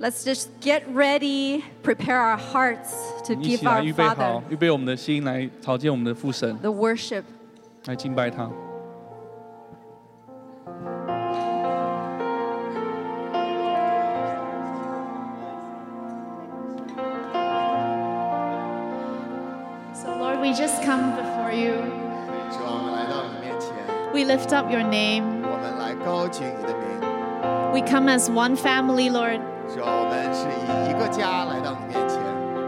Let's just get ready, prepare our hearts to 一 give 起来 our 预备好 Father，预备我们的心来朝见我们的父神， the worship. 来敬拜他。 So, Lord, we just come before you. 主啊，我们来到你面前， We lift up your name. 我们来高举你的名。 We come as one family, Lord, 主啊，我们是以一个家来到你面前。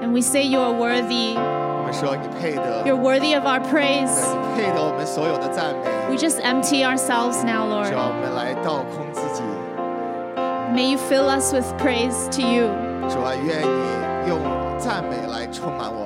and we say you are worthy. 我们说你配得， You're worthy of our 对 praise. 你配得我们所有的赞美。 We just empty ourselves now, 主 Lord. 啊，我们来倒空自己。 May you fill us with praise to you. 主啊，愿你用赞美来充满我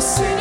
We're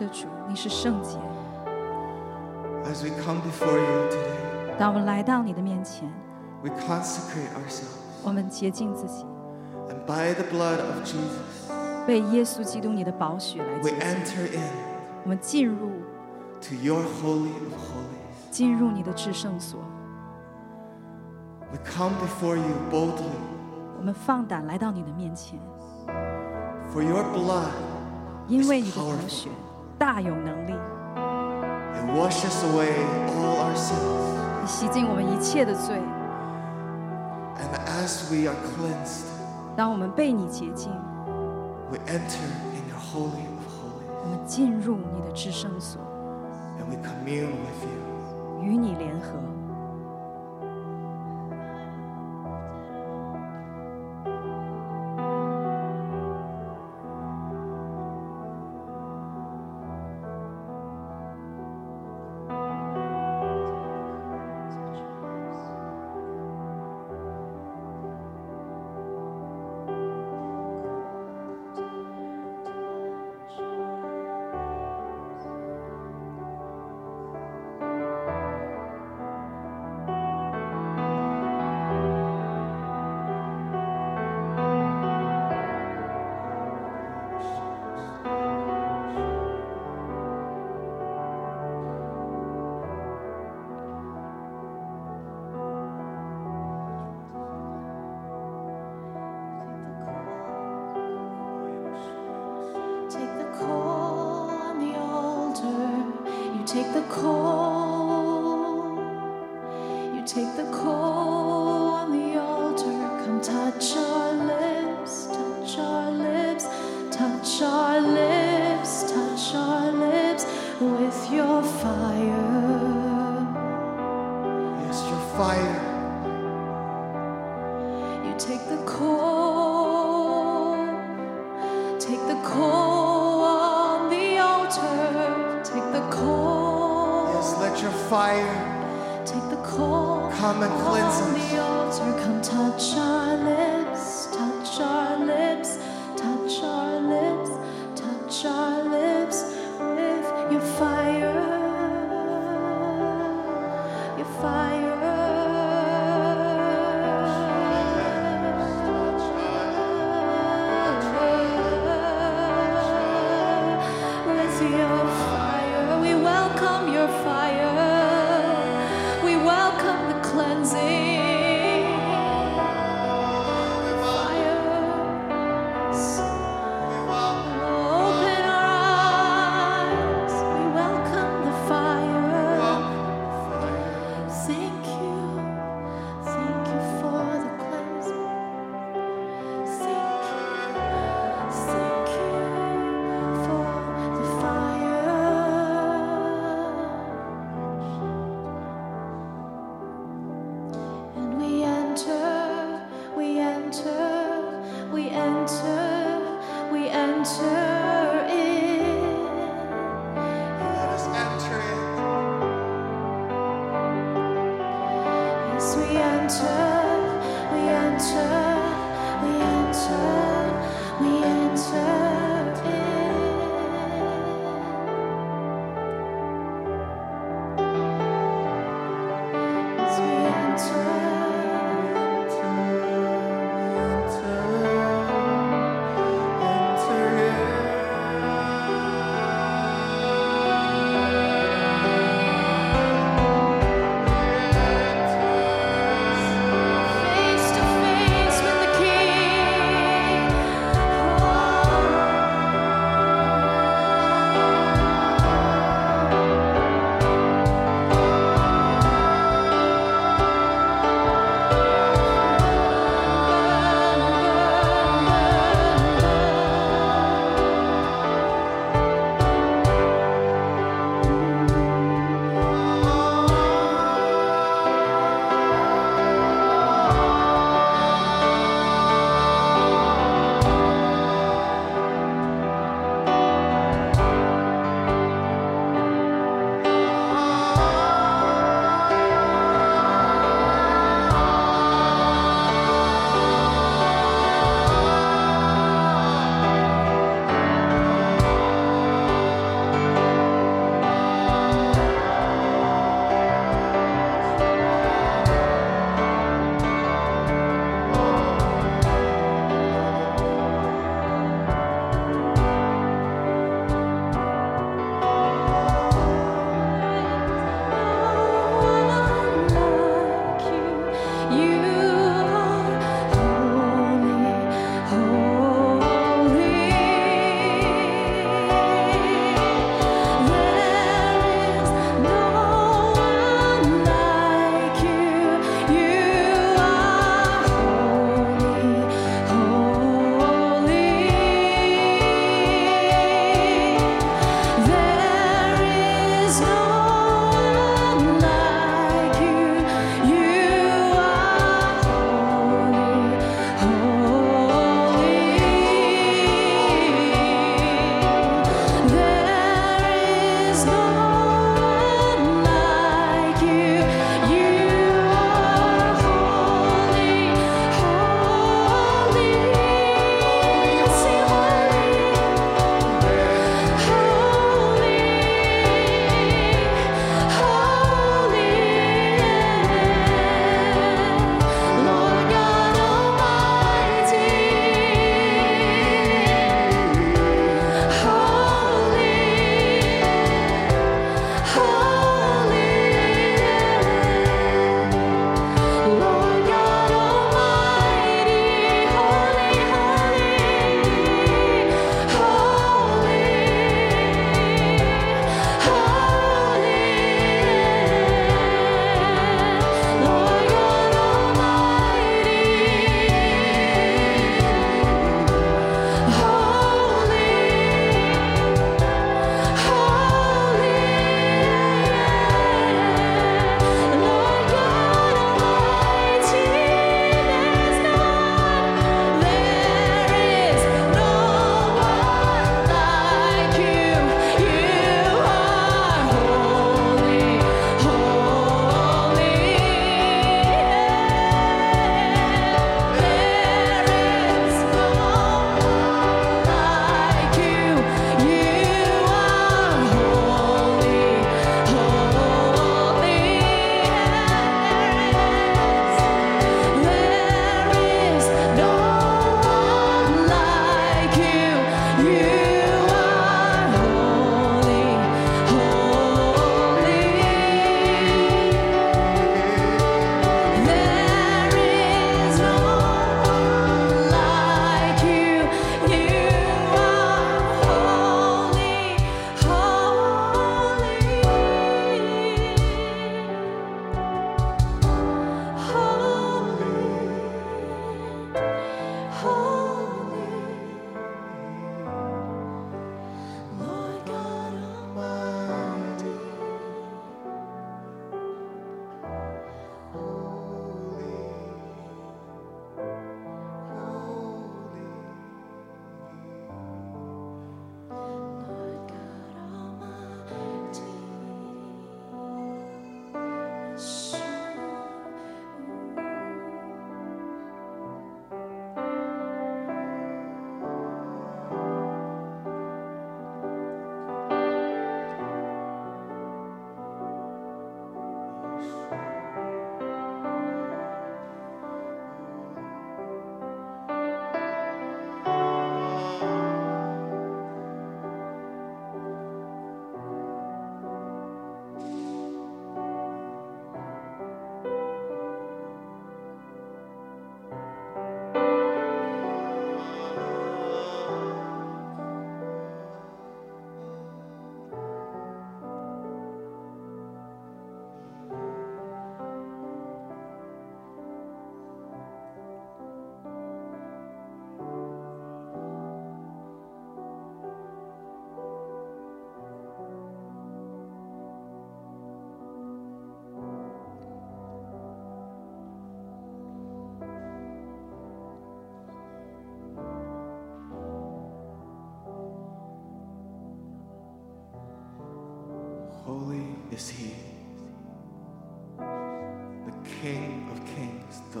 的，主，你是圣洁。 As we come before you today, 当我们来到你的面前， we consecrate ourselves. 我们洁净自己， And by the blood of Jesus, 被耶稣基督你的宝血来 we 洁净。 enter in 我们进入 to your holy of holies. 进入你的至圣所， We come before you boldly, 我们放胆来到你的面前， for your blood 因为你的宝血 大有能力，it washes away all our sins. 你洗净我们一切的罪。And as we are cleansed, 当我们被你洁净，we enter in your holy of holies 我们进入你的至圣所，and we commune with you. 与你联合。Touch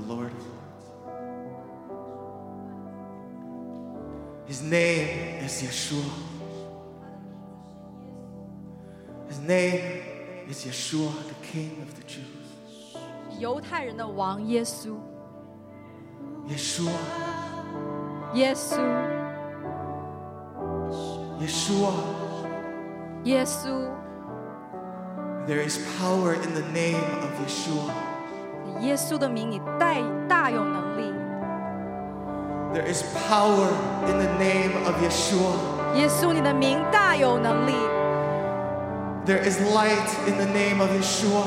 the Lord of Lords. His name is Yeshua. His name is Yeshua, the King of the Jews. 犹太人的王耶稣， Yeshua, 耶稣， Yeshua. 耶稣， There is power in the name of Yeshua. 耶稣的名，你大大有能力。 There is power in the name of Yeshua. 耶稣，你的名大有能力。 There is light in the name of Yeshua.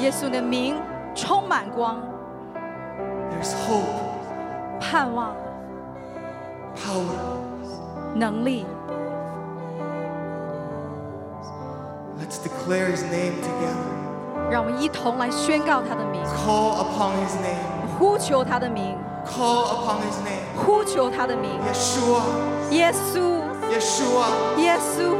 耶稣你的名充满光， There's hope, 盼望， power. 能力。 Let's declare his name together. 让我们一同来宣告他的名，Call upon his name. 呼求他的名，Call upon his name. 呼求他的名。耶稣，耶稣耶稣，耶稣，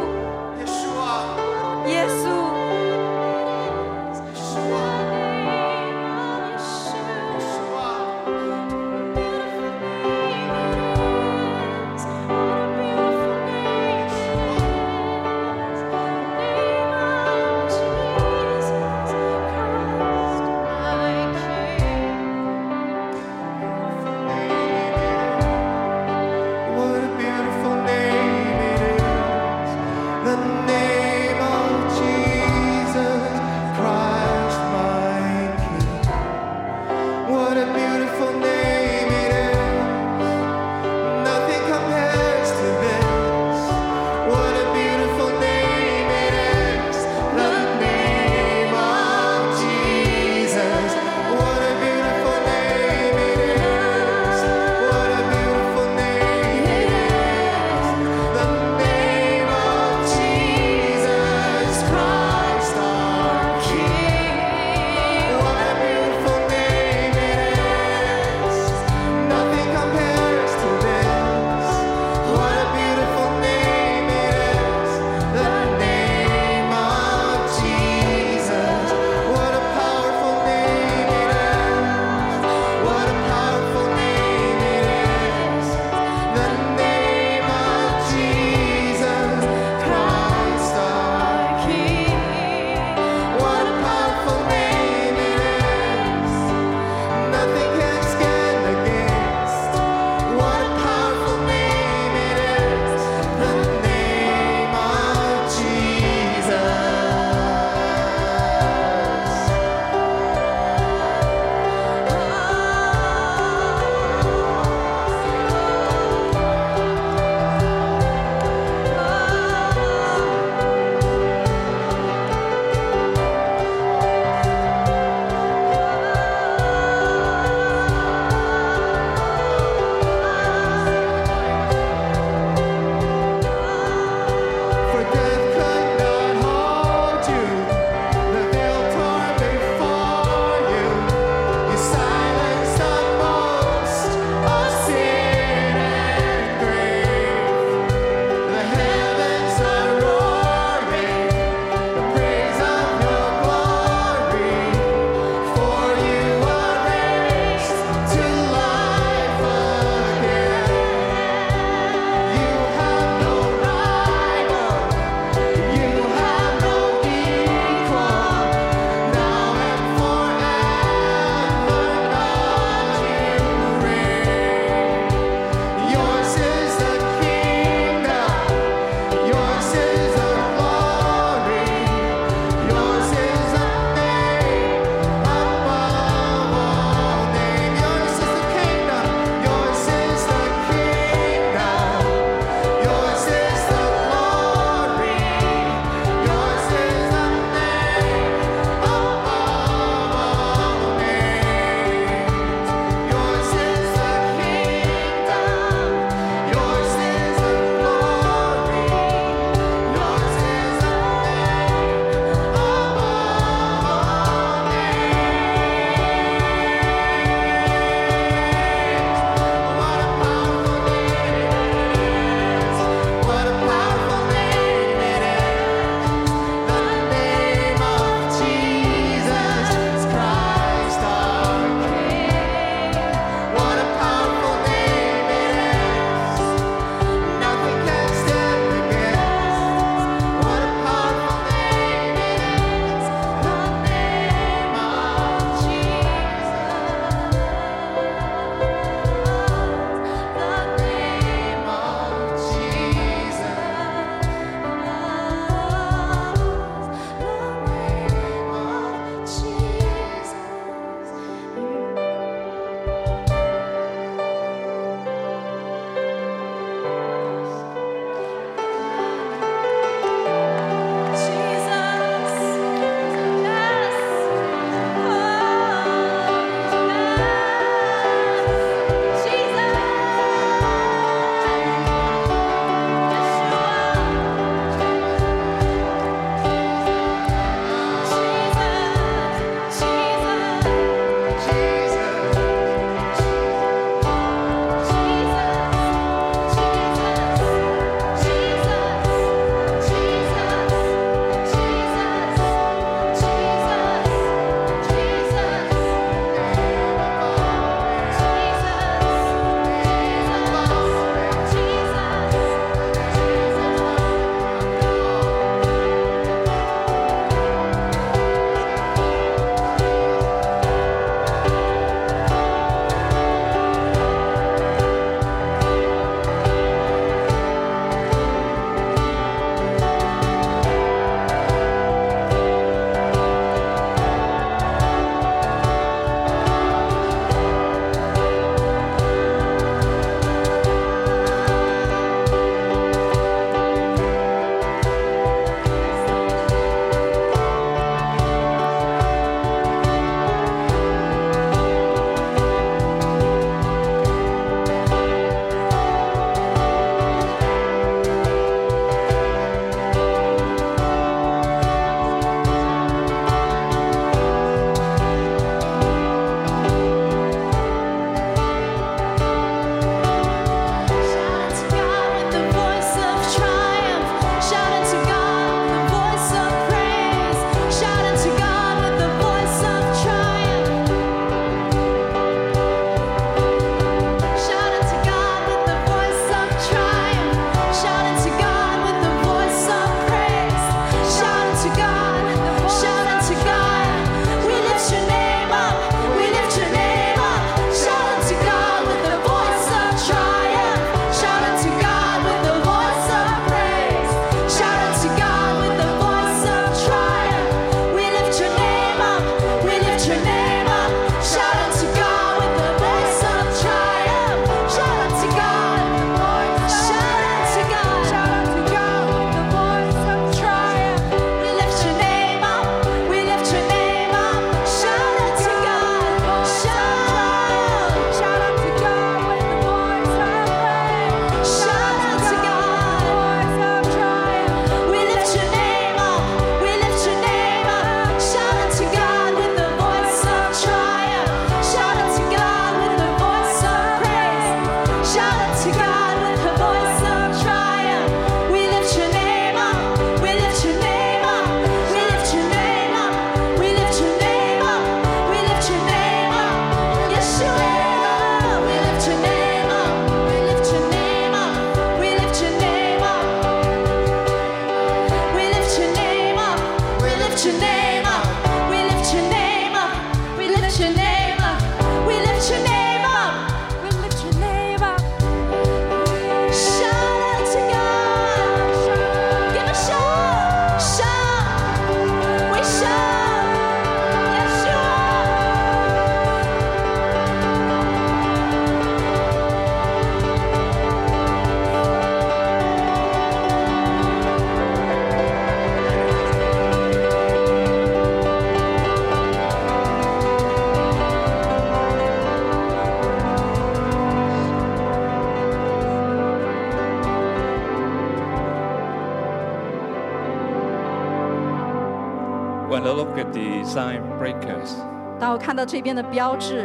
到这边的标志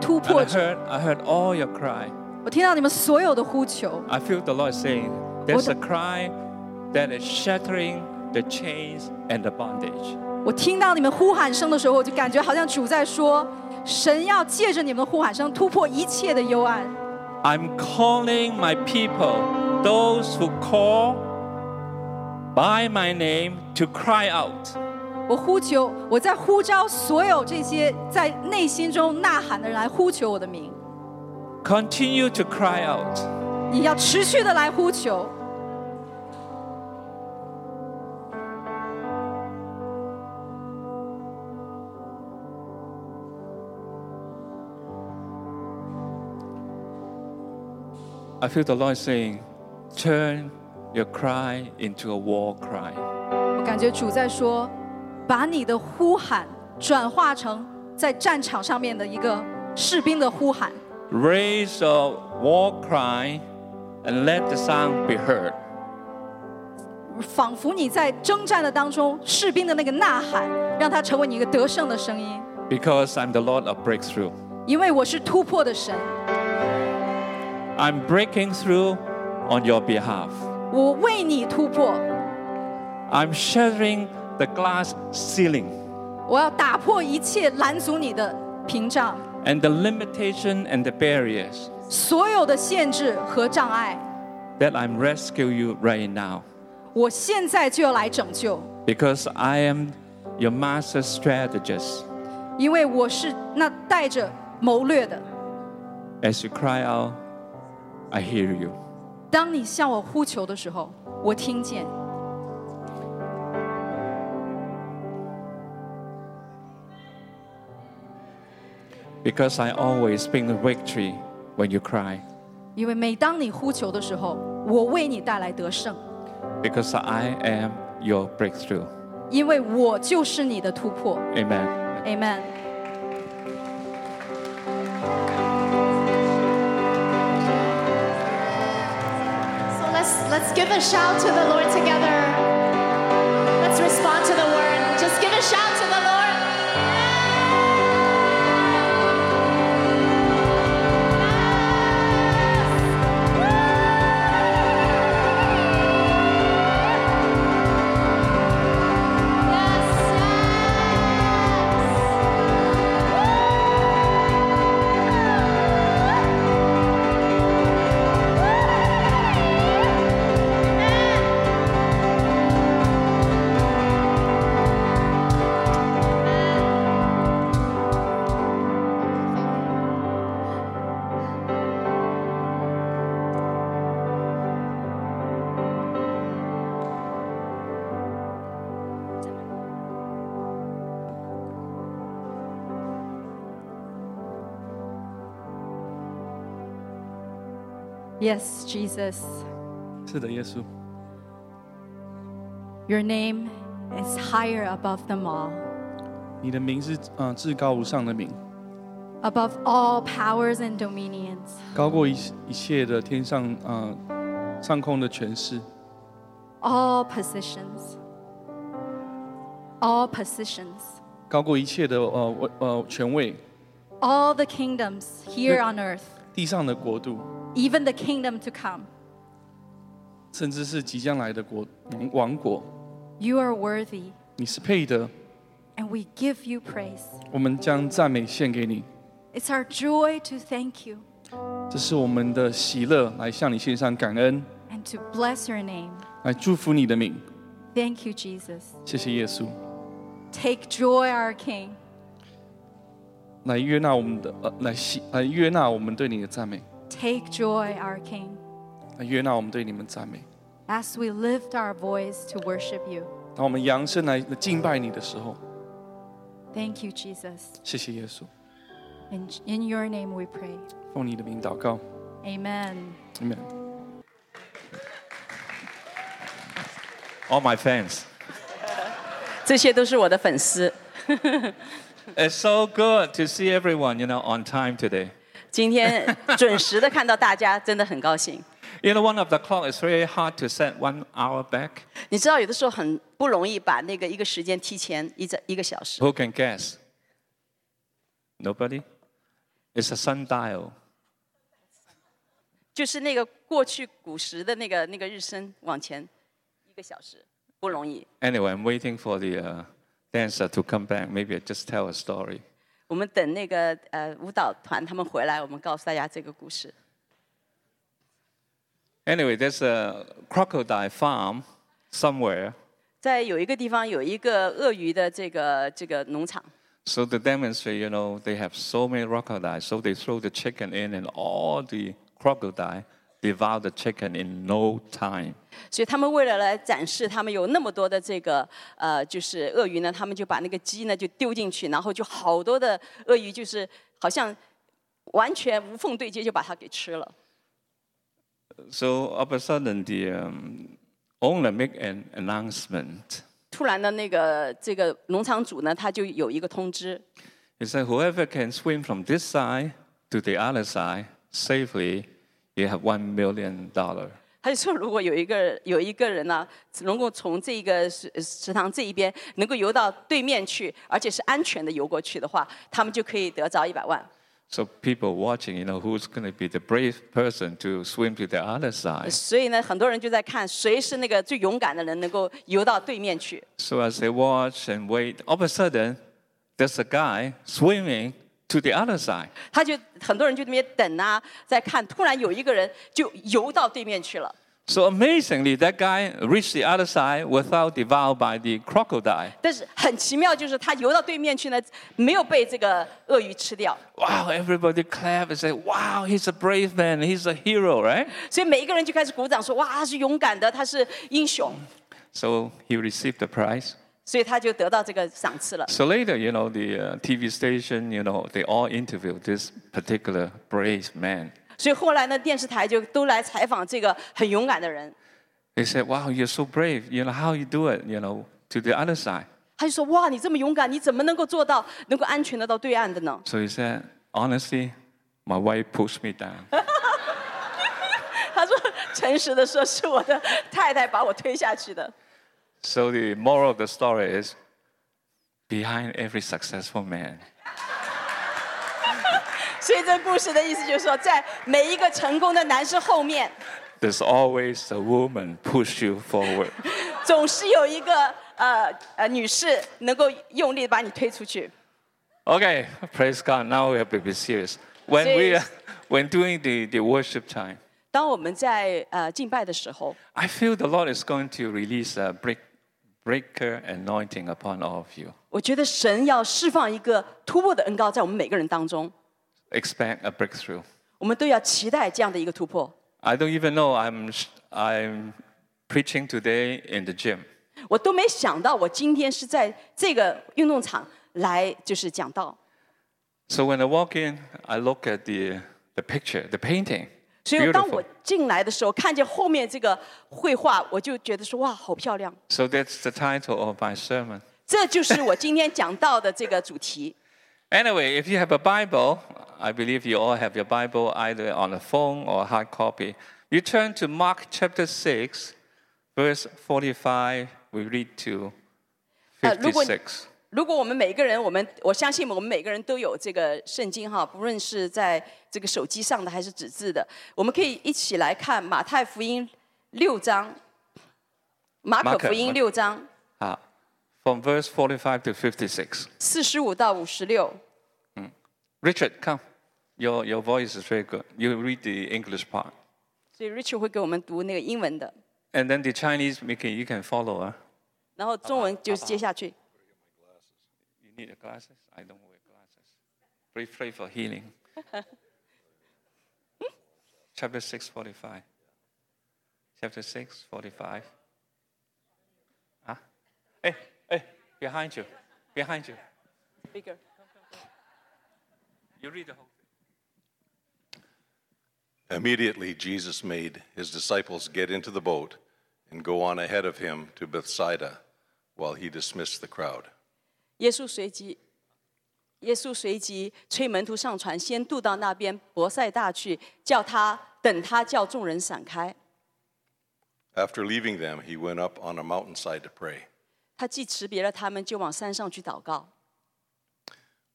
突 and 破 I 者， heard, I heard all your cry. 我听到你们所有的呼求， I feel the Lord saying, there's a cry that is shattering the chains and the bondage. 我听到你们呼喊声的时候，我就感觉好像主在说，神要借着你们的呼喊声突破一切的幽暗。 I'm calling my people, those who call by my name, to cry out. 我呼求， 我在呼召所有这些在内心中呐喊的人来呼求我的名。 Continue to cry out. 你要持续的来呼求。 I feel the Lord saying, turn your cry into a war cry. 我感觉主在说， 把你的呼喊转化成在战场上面的一个士兵的呼喊， Raise a war cry and let the sound be heard. 仿佛你在征战的当中，士兵的那个呐喊，让它成为你一个得胜的声音。 Because I'm the Lord of breakthrough. 因为我是突破的神， I'm breaking through on your behalf. 我为你突破， I'm shattering the glass ceiling 我要打破一切拦阻你的屏障， and the limitation and the barriers 所有的限制和障碍， that I'm rescue you right now. 我现在就要来拯救， Because I am your master strategist. 因为我是那带着谋略的。 As you cry out, I hear you. 当你向我呼求的时候，我听见。 Because I always bring the victory when you cry. 因为每当你呼求的时候，我为你带来得胜， Because I am your breakthrough. 因为我就是你的突破。 Amen. Amen。 So let's let's give a shout to the Lord together. Let's respond to the word. Just give a shout to the Lord. Yes, Jesus, 是的，耶稣， your name is higher above them all, 你的名是啊、呃至高无上的名， above all powers and dominions, 高过一一切的天上啊、呃上空的权势， all positions, all positions, 高过一切的呃位呃权位， all the kingdoms here on earth, 地上的国度， even the kingdom to come. 甚至是即将来的国王王国， You are worthy, 你是配的， and we give you praise. 我们将赞美献给你。 It's our joy to thank you 这是我们的喜乐，来向你献上感恩， and to bless your name. 来祝福你的名。 Thank you, Jesus. 谢谢耶稣。 Take joy, our King. 来悦纳我们的呃，来喜来悦纳我们对你的赞美， Take joy, our King. 来悦纳我们对你们赞美。 As we lift our voice to worship you. 当我们扬声来敬拜你的时候， Thank you, Jesus. 谢谢耶稣， In, in your name we pray. 奉你的名祷告 Amen. ，Amen。 All my fans. 这些都是我的粉丝。 It's so good to see everyone, you know, on time today. 今天准时的看到大家，真的很高兴。 You know, one of the clock is very hard to set one hour back. 你知道，有的时候很不容易把那个一个时间提前一整一个小时。 Who can guess? Nobody? It's a sundial. 就是那个过去古时的那个那个日升往前一个小时，不容易。 Anyway, I'm waiting for the uh, dancer to come back. Maybe I just tell a story. 我们等那个呃舞蹈团他们回来，我们告诉大家这个故事。Anyway, there's a crocodile farm somewhere. 在有一个地方有一个鳄鱼的这个这个农场，So to demonstrate, you know, they have so many crocodiles. So they throw the chicken in, and all the crocodile devour the chicken in no time. 所以他们为了来展示他们有那么多的这个呃就是鳄鱼呢，他们就把那个鸡呢就丢进去，然后就好多的鳄鱼就是好像完全无缝对接就把它给吃了。 So all of a sudden, the um, owner make an announcement. 突然的那个这个农场主呢，他就有一个通知， He said, whoever can swim from this side to the other side safely, you have one million dollar. 他就说，如果有一个有一个人呢，能够从这个食食堂这一边能够游到对面去，而且是安全的游过去的话，他们就可以得着一百万。 So people watching, you know, who's going to be the brave person to swim to the other side. 所以呢，很多人就在看谁是那个最勇敢的人，能够游到对面去。 So as they watch and wait, all of a sudden, there's a guy swimming to the other side. 他就很多人就在那边等啊，在看，突然有一个人就游到对面去了。 So amazingly, that guy reached the other side without devoured by the crocodile. 但是很奇妙，就是他游到对面去呢，没有被这个鳄鱼吃掉。 Wow, everybody clap and say, wow, he's a brave man, he's a hero, right? 所以每一个人就开始鼓掌说：“哇，他是勇敢的，他是英雄。 So he received the prize. ” 所以他就得到这个赏赐了。 So later, you know, the uh, TV station, you know, they all interviewed this particular brave man. 所以后来呢，电视台就都来采访这个很勇敢的人。 They said, wow, you're so brave. You know, how you do it, you know, to the other side. 他就说：“哇，你这么勇敢，你怎么能够做到能够安全的到对岸的呢 So he said, honestly, my wife pushed me down. ？”他说：“诚实的说，是我的太太把我推下去的。 So the moral of the story is behind every successful man, ”所以这故事的意思就是说，在每一个成功的男士后面， there's always a woman push you forward. 总是有一个呃呃女士能够用力地把你推出去。 Okay, praise God. Now we have to be serious. When we are, Serious. when doing the, the worship time, 当我们在呃敬拜的时候， I feel the Lord is going to release a break, breaker anointing upon all of you. 我觉得神要释放一个突破的恩膏在我们每个人当中， Expect a breakthrough. 我们都要期待这样的一个突破。 I don't even know I'm, sh- I'm preaching today in the gym. 我都没想到，我今天是在这个运动场来就是讲道， So when I walk in, I look at the, the picture, the painting. 所以当我 Beautiful. 进来的时候，看见后面这个绘画，我就觉得说哇，好漂亮。 So that's the title of my sermon. 这就是我今天讲到的这个主题。 Anyway, if you have a Bible, I believe you all have your Bible either on a phone or hard copy. You turn to Mark chapter 6, verse 45. We read to 呃，如果 56. 如果我们每个人，我们我相信我们每个人都有这个圣经哈，不论是在这个手机上的还是纸质的，我们可以一起来看马太福音六章，马可马可福音六章 Ah, from verse 45 to 56. 四十五到五十六。 Richard, come. Your, your voice is very good. You read the English part. 所以 Richard 会给我们读那个英文的， And then the Chinese, Mickey, you can follow. Huh? 然后中文就是接下去。 need your glasses? I don't wear glasses. Pray, pray for healing. Hmm? Chapter 6, 45. Chapter 6, 45. Huh? Hey, hey, behind you. Behind you. Bigger. You read the whole thing. Immediately, Jesus made his disciples get into the boat and go on ahead of him to Bethsaida while he dismissed the crowd. 耶稣随即，耶稣随即催门徒上船，先渡到那边伯赛大去，叫他等他叫众人散开。After leaving them, he went up on a mountainside to pray. 他既辞别了他们，就往山上去祷告。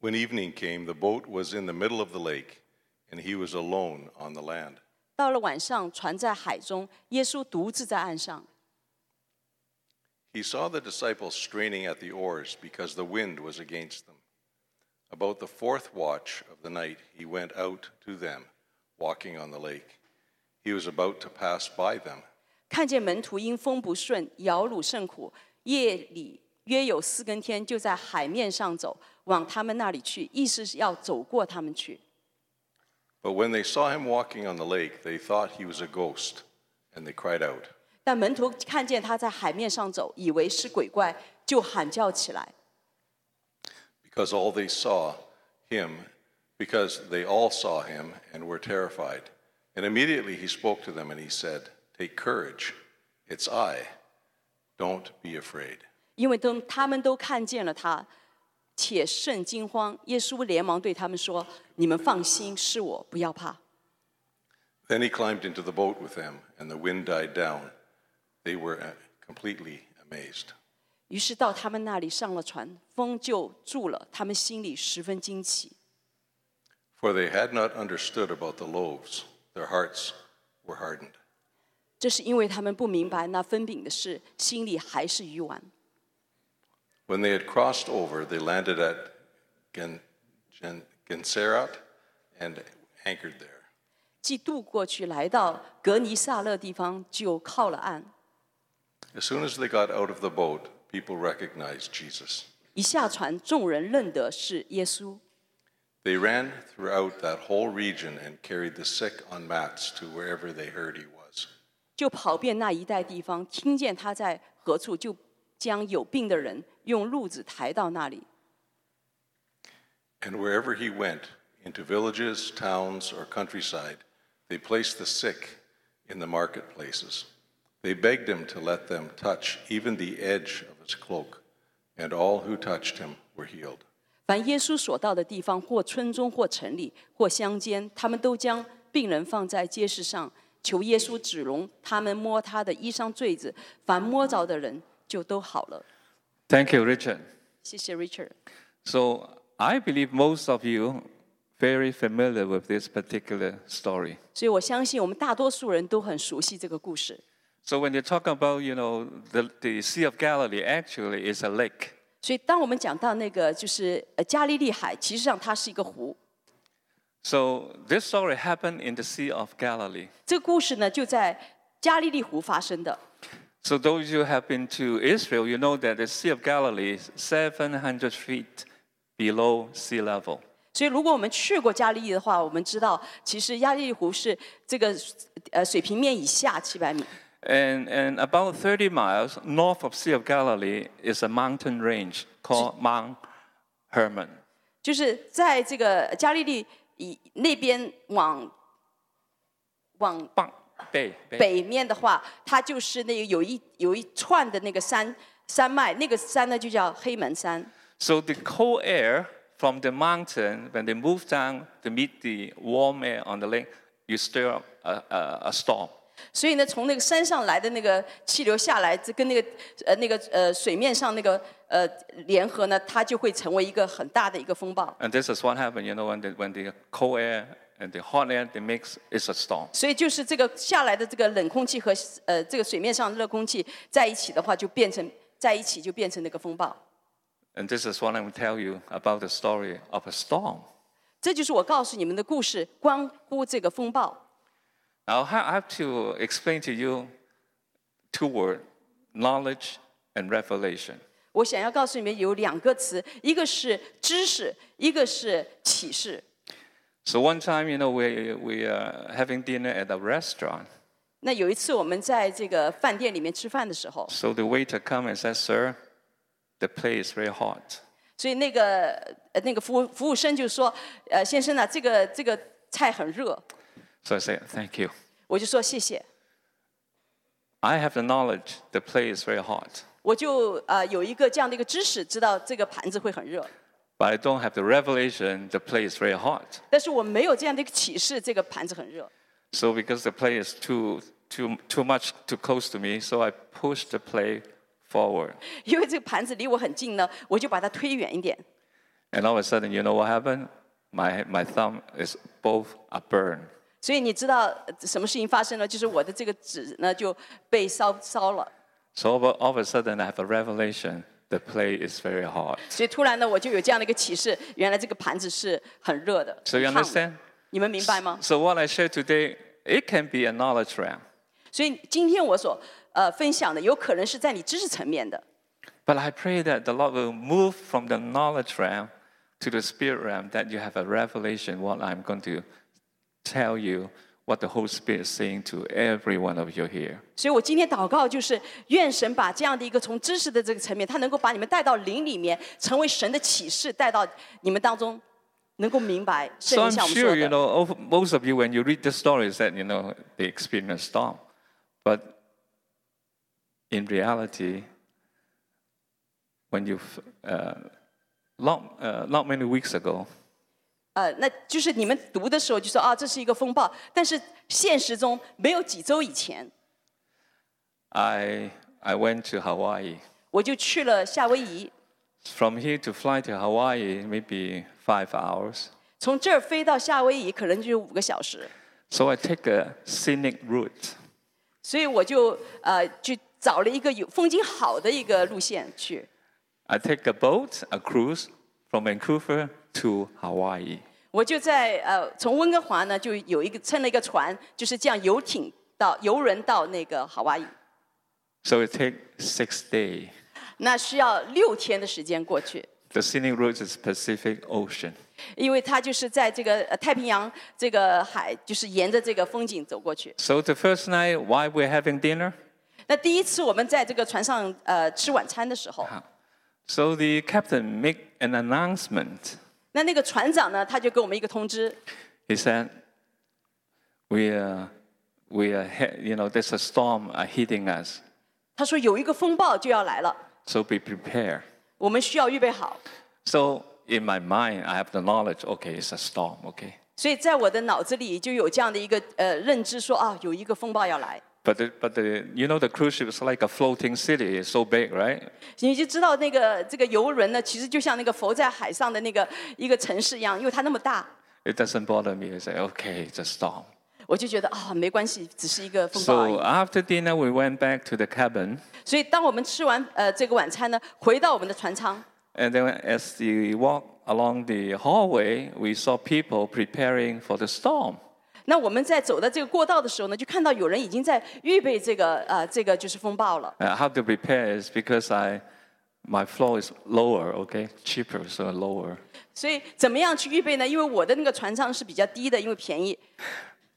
When evening came, the boat was in the middle of the lake, and he was alone on the land. 到了晚上，船在海中，耶稣独自在岸上。He saw the disciples straining at the oars because the wind was against them. About the fourth watch of the night, he went out to them, walking on the lake. He was about to pass by them. 看见门徒因风不顺，摇橹甚苦，夜里约有四更天，就在海面上走，往他们那里去，意思是要走过他们去。 But when they saw him walking on the lake, they thought he was a ghost, and they cried out. 但门徒看见他在海面上走，以为是鬼怪，就喊叫起来。 because all they saw him, because they all saw him and were terrified. And immediately he spoke to them and he said, Take courage, it's I. Don't be afraid. 因为都他们都看见了他，且甚惊慌。耶稣连忙对他们说：“你们放心，是我，不要怕。 Then he climbed into the boat with them, and the wind died down. They were uh, completely amazed. 于是到他们那里上了船，风就住了，他们心里十分惊奇。For they had not understood about the loaves, their hearts were hardened. 这是因为他们不明白那分饼的事，心里还是愚顽。When they had crossed over, they landed at Gen, Gennesaret and anchored there. As soon as they got out of the boat, people recognized Jesus. 一下船，众人认得是耶稣， They ran throughout that whole region and carried the sick on mats to wherever they heard he was. 就跑遍那一带地方，听见他在何处，就将有病的人用褥子抬到那里。 And wherever he went, into villages, towns, or countryside, they placed the sick in the marketplaces. They begged him to let them touch even the edge of his cloak, and all who touched him were healed. 凡耶稣所到的地方，或村中，或城里，或乡间，他们都将病人放在街市上，求耶稣指容他们摸他的衣裳坠子，凡摸着的人就都好了。 Thank you, Richard. 谢谢 Richard。 So I believe most of you very familiar with this particular story. 所以我相信我们大多数人都很熟悉这个故事。 So when you talk about, you know, the, the Sea of Galilee, actually is a lake. 所以当我们讲到那个就是呃加利利海，其实上它是一个湖。 So this story happened in the Sea of Galilee. 这个故事呢就在加利利湖发生的。 So those you have been to Israel, you know that the Sea of Galilee is 700 feet below sea level. 所以如果我们去过加利利的话，我们知道其实加利利湖是这个呃水平面以下七百米。 And, and about 30 miles north of Sea of Galilee is a mountain range called Mount Hermon. 就是在这个加利利以那边往往棒北北北面的话，它就是那个有一有一串的那个山山脉，那个山呢就叫黑门山。 So the cold air from the mountain, when they move down to meet the warm air on the lake, you stir up a, a, a storm. 所以呢，从那个山上来的那个气流下来，这跟那个呃那个呃水面上那个呃联合呢，它就会成为一个很大的一个风暴。And this is what happened, you know, when the, when the cold air and the hot air they mix, it's a storm. 所以就是这个下来的这个冷空气和呃这个水面上的热空气在一起的话，就变成在一起就变成那个风暴。And this is what I will tell you about the story of a storm. 这就是我告诉你们的故事，关乎这个风暴。Now, I have to explain to you two words knowledge and revelation. 我想要告诉你们有两个词，一个是知识，一个是启示。 So one time, you know, we, we are having dinner at a restaurant. 那有一次我们在这个饭店里面吃饭的时候， So the waiter come and said, sir, the plate is very hot. 所以那个呃那个服务服务生就说：“呃，先生呢、这个这个菜很热。 So I said, thank you. ”我就说谢谢。 I have the knowledge the plate is very hot, 我就呃有一个这样的一个知识，知道这个盘子会很热， but I don't have the revelation the plate is very hot. 但是我没有这样的一个启示，这个盘子很热。 So because the plate is too, too, too much too close to me, so I pushed the plate forward. 因为这个盘子离我很近呢，我就把它推远一点。 And all of a sudden, you know what happened? My, my thumb is both are burned. 所以你知道呃什么事情发生了？就是我的这个纸呢就被烧烧了。 So all of, all of a sudden, I have a revelation the plate is very hot. 所以突然呢，我就有这样的一个启示，原来这个盘子是很热的。 So you 很烫的 understand? 你们明白吗？ So what I share today, it can be a knowledge realm. 所以今天我所呃分享的，有可能是在你知识层面的。 But I pray that the Lord will move from the knowledge realm to the spirit realm, that you have a revelation what I'm going to tell you, what the Holy Spirit is saying to every one of you here. 所以我今天祷告就是，愿神把这样的一个从知识的这个层面，他能够把你们带到灵里面，成为神的启示，带到你们当中，能够明白圣 So 灵 I'm 向我们说 sure, you 的。 know, of- most of you, when you read the stories, that, you know, they experience storm. But in reality, when you, uh, not, uh, not many weeks ago, 呃，那就是你们读的时候就说啊，这是一个风暴，但是现实中没有几周以前， I, I went to Hawaii. 我就去了夏威夷， From here to fly to Hawaii, maybe five hours. 从这儿飞到夏威夷可能就五个小时， So I take a scenic route. 所以我就呃去找了一个有风景好的一个路线去。 I take a boat, a cruise from Vancouver to Hawaii. 我就在呃从温哥华呢就有一个乘了一个船，就是这样游艇到游轮到那个夏威夷， So it takes six days. 那需要六天的时间过去， The scenic route is Pacific Ocean. 因为它就是在这个呃太平洋这个海，就是沿着这个风景走过去。 So the first night, while we're having dinner, 那第一次我们在这个船上呃吃晚餐的时候， so the captain make an announcement. 那那个船长呢他就给我们一个通知， He said, "We are, we are, he- you know, there's a storm uh, hitting us, 他说有一个风暴就要来了， so be prepared." 我们需要预备好。 So in my mind, I have the knowledge. Okay, it's a storm. Okay, 所以在我的脑子里就有这样的一个呃认知说啊，有一个风暴要来。 but the, but the, you know, the cruise ship is like a floating city. It's so big, right? 你就知道那个这个游轮呢，其实就像那个浮在海上的那个一个城市一样，因为它那么大， It doesn't bother me. I say, okay, it's a storm. 我就觉得啊、没关系，只是一个风暴而 So 已。 after dinner, we went back to the cabin. 所以当我们吃完呃这个晚餐呢，回到我们的船舱， And then as we walked along the hallway, we saw people preparing for the storm. 那我们在走到这个过道的时候呢，就看到有人已经在预备这个呃这个就是风暴了。 Uh, how to prepare is because I, my floor is lower, okay, cheaper, so lower. 所以怎么样去预备呢？因为我的那个船舱是比较低的，因为便宜。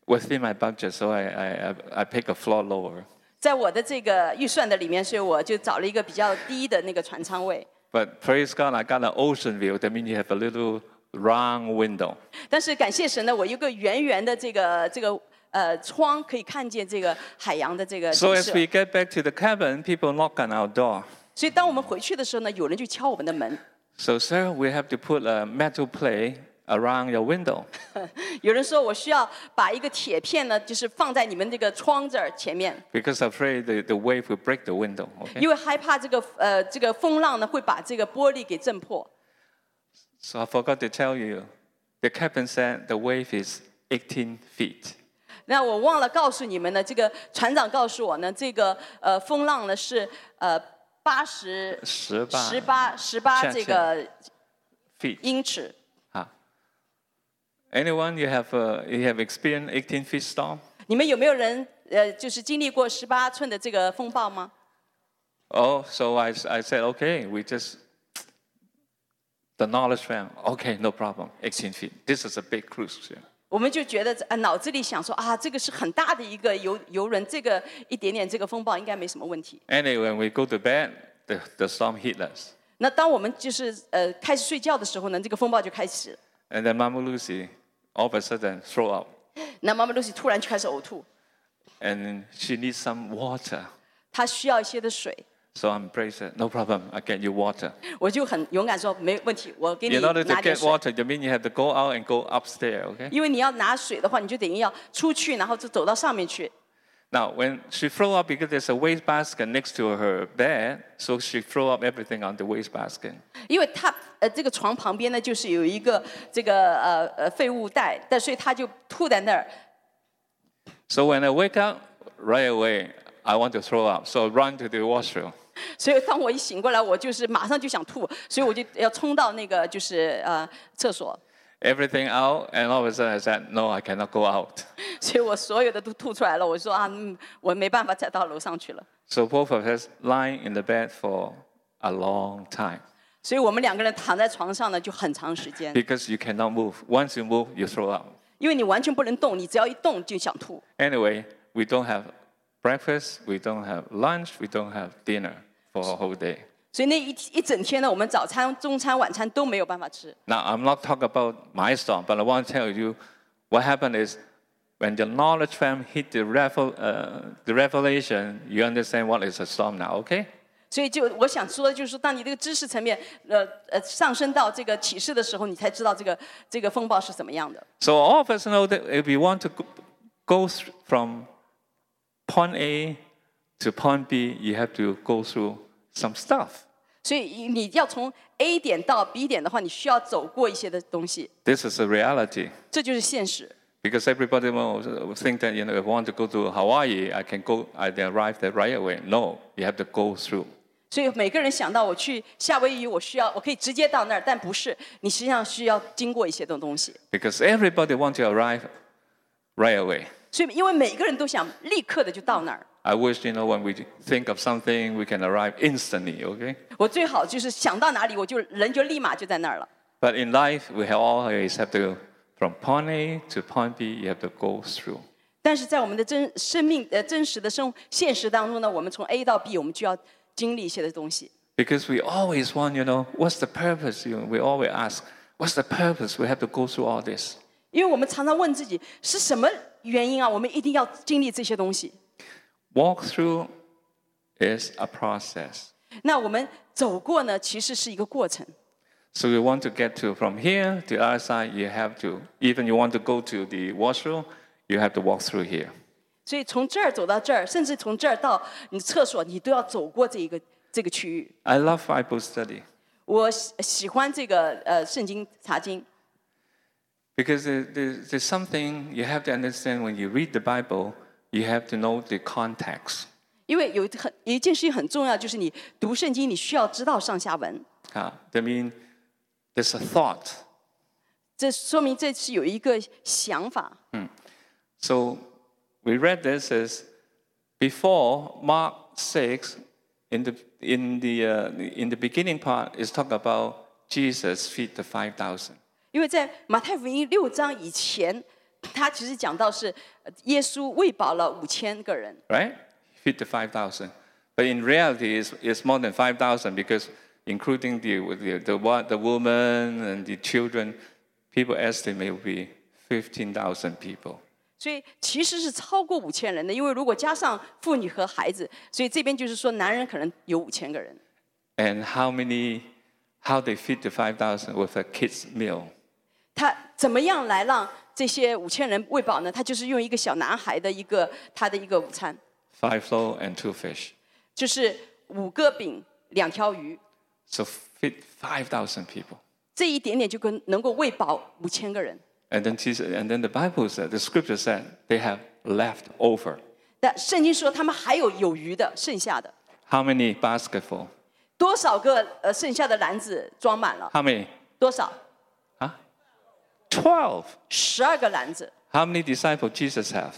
Within my budget, so I, I, I- I pick a floor lower. 在我的这个预算的里面，所以我就找了一个比较低的那个船舱位。 But praise God, I got an ocean view. That means you have a little round window. 但是感谢神呢，我有一个圆圆的这个这个呃窗，可以看见这个海洋的这个 So 景 as 色。 we get back to the cabin, people knock on our door. 所以当我们回去的时候呢，有人就敲我们的门， So, sir, we have to put a metal plate around your window. 有人说我需要把一个铁片呢，就是放在你们这个窗这儿前面， because afraid the, the wave will break the window. Okay? 因为害怕这个呃这个风浪呢会把这个玻璃给震破。 So I forgot to tell you, the captain said the wave is 18 feet. 那我忘了告诉你们呢，这个船长告诉我呢，这个呃风浪呢是呃八十18十八十八下这个 Feet. 英尺。 Huh. Anyone you have uh, you have experienced 18 feet storm? 你们有没有人呃就是经历过十八寸的这个风暴吗？ Oh, so I, I said, okay, we just, the knowledge fam, okay, no problem, 18 feet. This is a big cruise ship. 我们就觉得呃脑子里想说啊，这个是很大的一个游游轮，这个一点点这个风暴应该没什么问题。 Anyway, when we go to bed, the, the storm hit us. 那当我们就是呃开始睡觉的时候呢，这个风暴就开始。 And then Mama Lucy all of a sudden throw up. 那妈妈露西突然就开始呕吐， And she needs some water. 她需要一些的水。 So I'm praised her, no problem, I get you water. 我就很勇敢说没问题，我给你 In order to 拿点 get 水。 water, you mean you have to go out and go upstairs, okay? 因为你要拿水的话，你就等于要出去，然后就走到上面去。 Now, when she throw up, because there's a waste basket next to her bed, so she throw up everything on the waste basket. 因为她呃这个床旁边呢，就是有一个这个呃呃废物袋，但所以她就吐在那儿。 So when I wake up, right away, I want to throw up. So I run to the washroom. 所以当我一醒过来，我就是马上就想吐，所以我就要冲到那个就是呃厕所， Everything out, and all of a sudden I said, no, I cannot go out. 所以我所有的都吐出来了。我说啊，嗯，我没办法再到楼上去了。 So both of us lying in the bed for a long time 所以我们两个人躺在床上呢，就很长时间， because you cannot move. Once you move, you throw up. 因为你完全不能动，你只要一动就想吐。 Anyway, we don't have breakfast, we don't have lunch, we don't have dinner for a whole day. 所以那一一整天呢，我们早餐、中餐、晚餐都没有办法吃。 Now, I'm not talking about my storm, but I want to tell you what happened is when the knowledge fam hit the, revel, uh, the revelation, you understand what is a storm now, okay? 所以就我想说的就是说，当你这个知识层面呃呃上升到这个启示的时候，你才知道这个这个风暴是怎么样的。 So all of us know that if we want to go, go through from point A to point B, you have to go through some stuff. 所以你要从 A 点到 B 点的话，你需要走过一些的东西， This is a reality. 这就是现实。 Because everybody will will think that you know, if I want to go to Hawaii, I can go, I can arrive there right away. No, you have to go through. 所以每个人想到我去夏威夷，我需要我可以直接到那儿，但不是，你实际上需要经过一些的东西。 Because everybody wants to arrive right away. 所以因为每个人都想立刻的就到那儿， I wish, you know, when we think of something, we can arrive instantly, okay? 我最好就是想到哪里，我就人就立马就在那儿了。 But in life, we have always have to, from point A to point B, you have to go through. 但是在我们的真生命呃真实的生现实当中呢，我们从 A 到 B，我们就要经历一些的东西。 Because we always want, you know, what's the purpose? You know, we always ask, what's the purpose? We have to go through all this. 因为我们常常问自己是什么原因啊？我们一定要经历这些东西。 Walk through is a process. 那我们走过呢，其实是一个过程。 So you want to get to from here to the other side, you have to, even you want to go to the washroom, you have to walk through here. 所以从这儿走到这儿，甚至从这儿到你厕所，你都要走过这一个这个区域。 I love Bible study 我喜喜欢这个呃圣经查经， because there- there's, there's something you have to understand when you read the Bible, you have to know the context. 因为有一很有一件事情很重要，就是你读圣经，你需要知道上下文。 Uh, that means there's a thought. 这说明这是有一个想法。 So we read this as before Mark 6, in the, in the, uh, in the beginning part, is talk about Jesus feed the 5,000. 因为在马太福音六章以前， 他其实讲到是呃耶稣喂饱了五千个人， right? Feed the 5,000. But in reality, it's, it's more than 5,000 because including the, the, the, wo- the woman and the children, people estimate will be 15,000 people. 所以其实是超过五千人的。因为如果加上妇女和孩子，所以这边就是说男人可能有五千个人。 And how many, how they feed the 5,000 with a kid's meal? 他怎么样来让 这些五千人喂饱呢？他就是用一个小男孩的一个他的一个午餐， Five loaves and two fish. 就是五个饼两条鱼， So feed 5,000 people. 这一点点就跟能够喂饱五千个人。 And then Jesus, and then the Bible said, the scripture said, they have left over. 但圣经说他们还有有余的，剩下的 How many basketful? 多少个呃剩下的篮子装满了？ How many? 多少？ Huh? 12. 十二个篮子。 How many disciples Jesus have?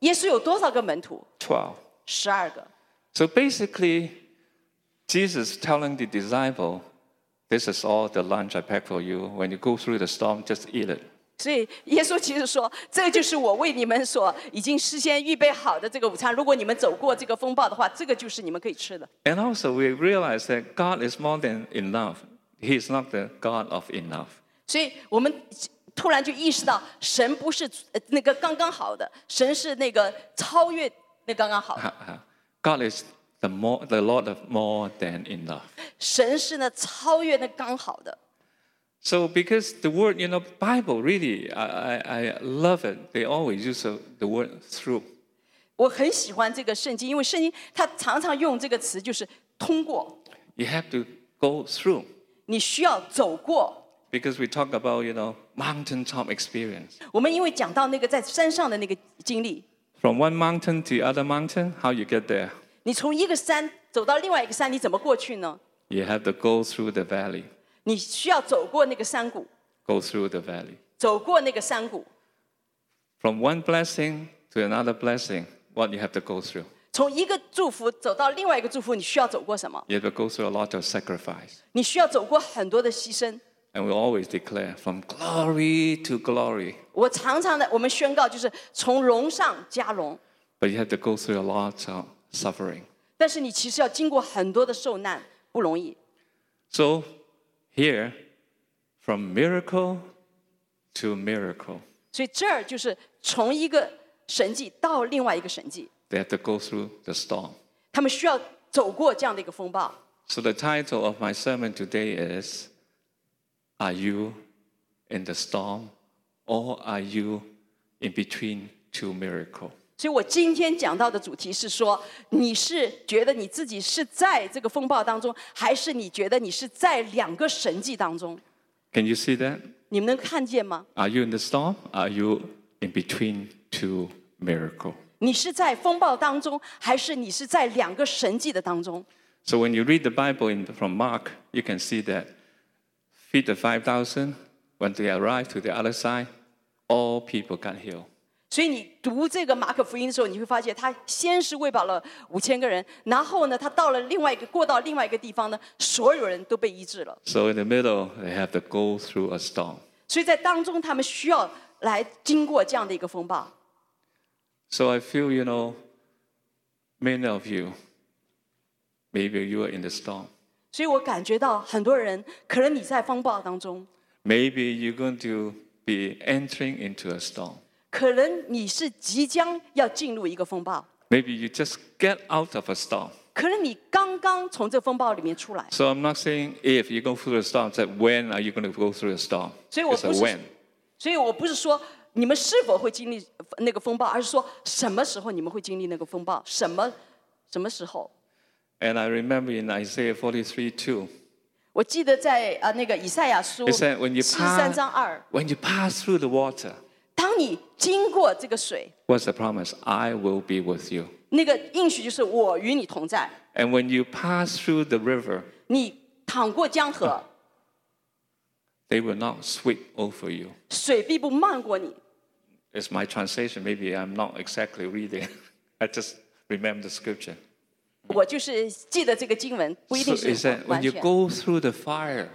耶稣有多少个门徒？ 12. 十二个。 So basically, Jesus telling the disciple, This is all the lunch I packed for you. When you go through the storm, just eat it. 所以耶稣其实说，这就是我为你们所已经事先预备好的这个午餐。如果你们走过这个风暴的话，这个就是你们可以吃的。 And also, we realize that God is more than enough. He is not the God of enough. 所以我们 突然就意识到，神不是呃那个刚刚好的，神是那个超越那刚刚好的， God is the, more, the Lord of more than enough. 神是呢超越那刚好的。 So, because the word, you know, Bible really, I, I, I love it. They always use the the word through. 我很喜欢这个圣经，因为圣经它常常用这个词，就是通过， You have to go through. 你需要走过。 Because we talk about, you know, mountaintop experience. 我们因为讲到那个在山上的那个经历， From one mountain to the other mountain, how you get there? 你从一个山走到另外一个山，你怎么过去呢？ You have to go through the valley. 你需要走过那个山谷， Go through the valley. 走过那个山谷， From one blessing to another blessing, what you have to go through? 从一个祝福走到另外一个祝福，你需要走过什么？ You have to go through a lot of sacrifice. 你需要走过很多的牺牲。 And we always declare from glory to glory. 我常常的，我们宣告就是从荣上加荣， But you have to go through a lot of suffering. 但是你其实要经过很多的受难，不容易。 So here, from miracle to miracle, 所以这儿就是从一个神迹到另外一个神迹， they have to go through the storm. 他们需要走过这样的一个风暴。 So the title of my sermon today is Are you in the storm or are you in between two miracles? 所以我今天讲到的主题是说，你是觉得你自己是在这个风暴当中，还是你觉得你是在两个神迹当中？ Can you see that? 你们能看见吗？ Are you in the storm? Are you in between two miracles? 你是在风暴当中，还是你是在两个神迹的当中？ So when you read the Bible in, from Mark, you can see that feed the 5,000, when they arrived to the other side, all people got healed. 所以你读这个马可福音的时候，你会发现他先是喂饱了五千个人，然后呢，他到了另外一个过到另外一个地方呢，所有人都被医治了。 So in the middle, they have to go through a storm. 所以在当中，他们需要来经过这样的一个风暴。 So I feel, you know, many of you, maybe you are in the storm. 所以我感觉到很多人，可能你在风暴当中， Maybe you're going to be entering into a storm. 可能你是即将要进入一个风暴， Maybe you just get out of a storm. 可能你刚刚从这风暴里面出来。 So I'm not saying if you go through a storm, that when are you going to go through a storm? 所以我 It's a 不是 when. 所以我不是说你们是否会经历那个风暴，而是说什么时候你们会经历那个风暴，什么什么时候？ And I remember in Isaiah 43 2, 我记得在啊那个以赛亚书 it said, when you, 十三 pass, 章二， when you pass through the water, 当你经过这个水， what's the promise? I will be with you. 那个应许就是我与你同在。 And when you pass through the river, 你淌过江河， they will not sweep over you. 水必不漫过你。 It's my translation. Maybe I'm not exactly reading. I just remember the scripture. 我就是记得这个经文，不一 So 定 it 是 said, 完 when you 全。 go through the fire,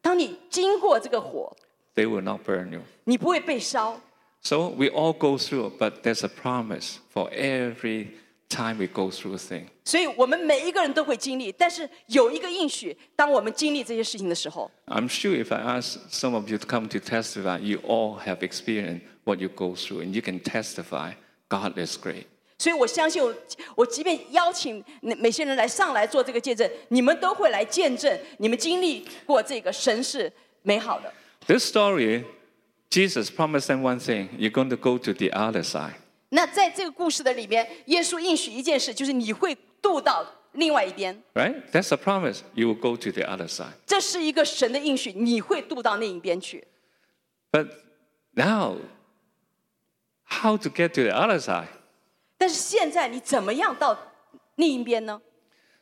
当你经过这个火， they will not burn you. 你不会被烧。 So we all go through, but there's a promise for every time we go through a thing. 所以我们每一个人都会经历，但是有一个应许，当我们经历这些事情的时候， I'm sure if I ask some of you to come to testify, you all have experienced what you go through, and you can testify God is great. 所以我相信我，我即便邀请那每些人来上来做这个见证，你们都会来见证你们经历过这个神是美好的。This story, Jesus promised them one thing you're going to go to the other side. 那在这个故事的里面，耶稣应许一件事，就是你会渡到另外一边。Right? That's a promise. You will go to the other side. 这是一个神的应许，你会渡到另一边去。But now, how to get to the other side? 但是现在你怎么样到另一边呢？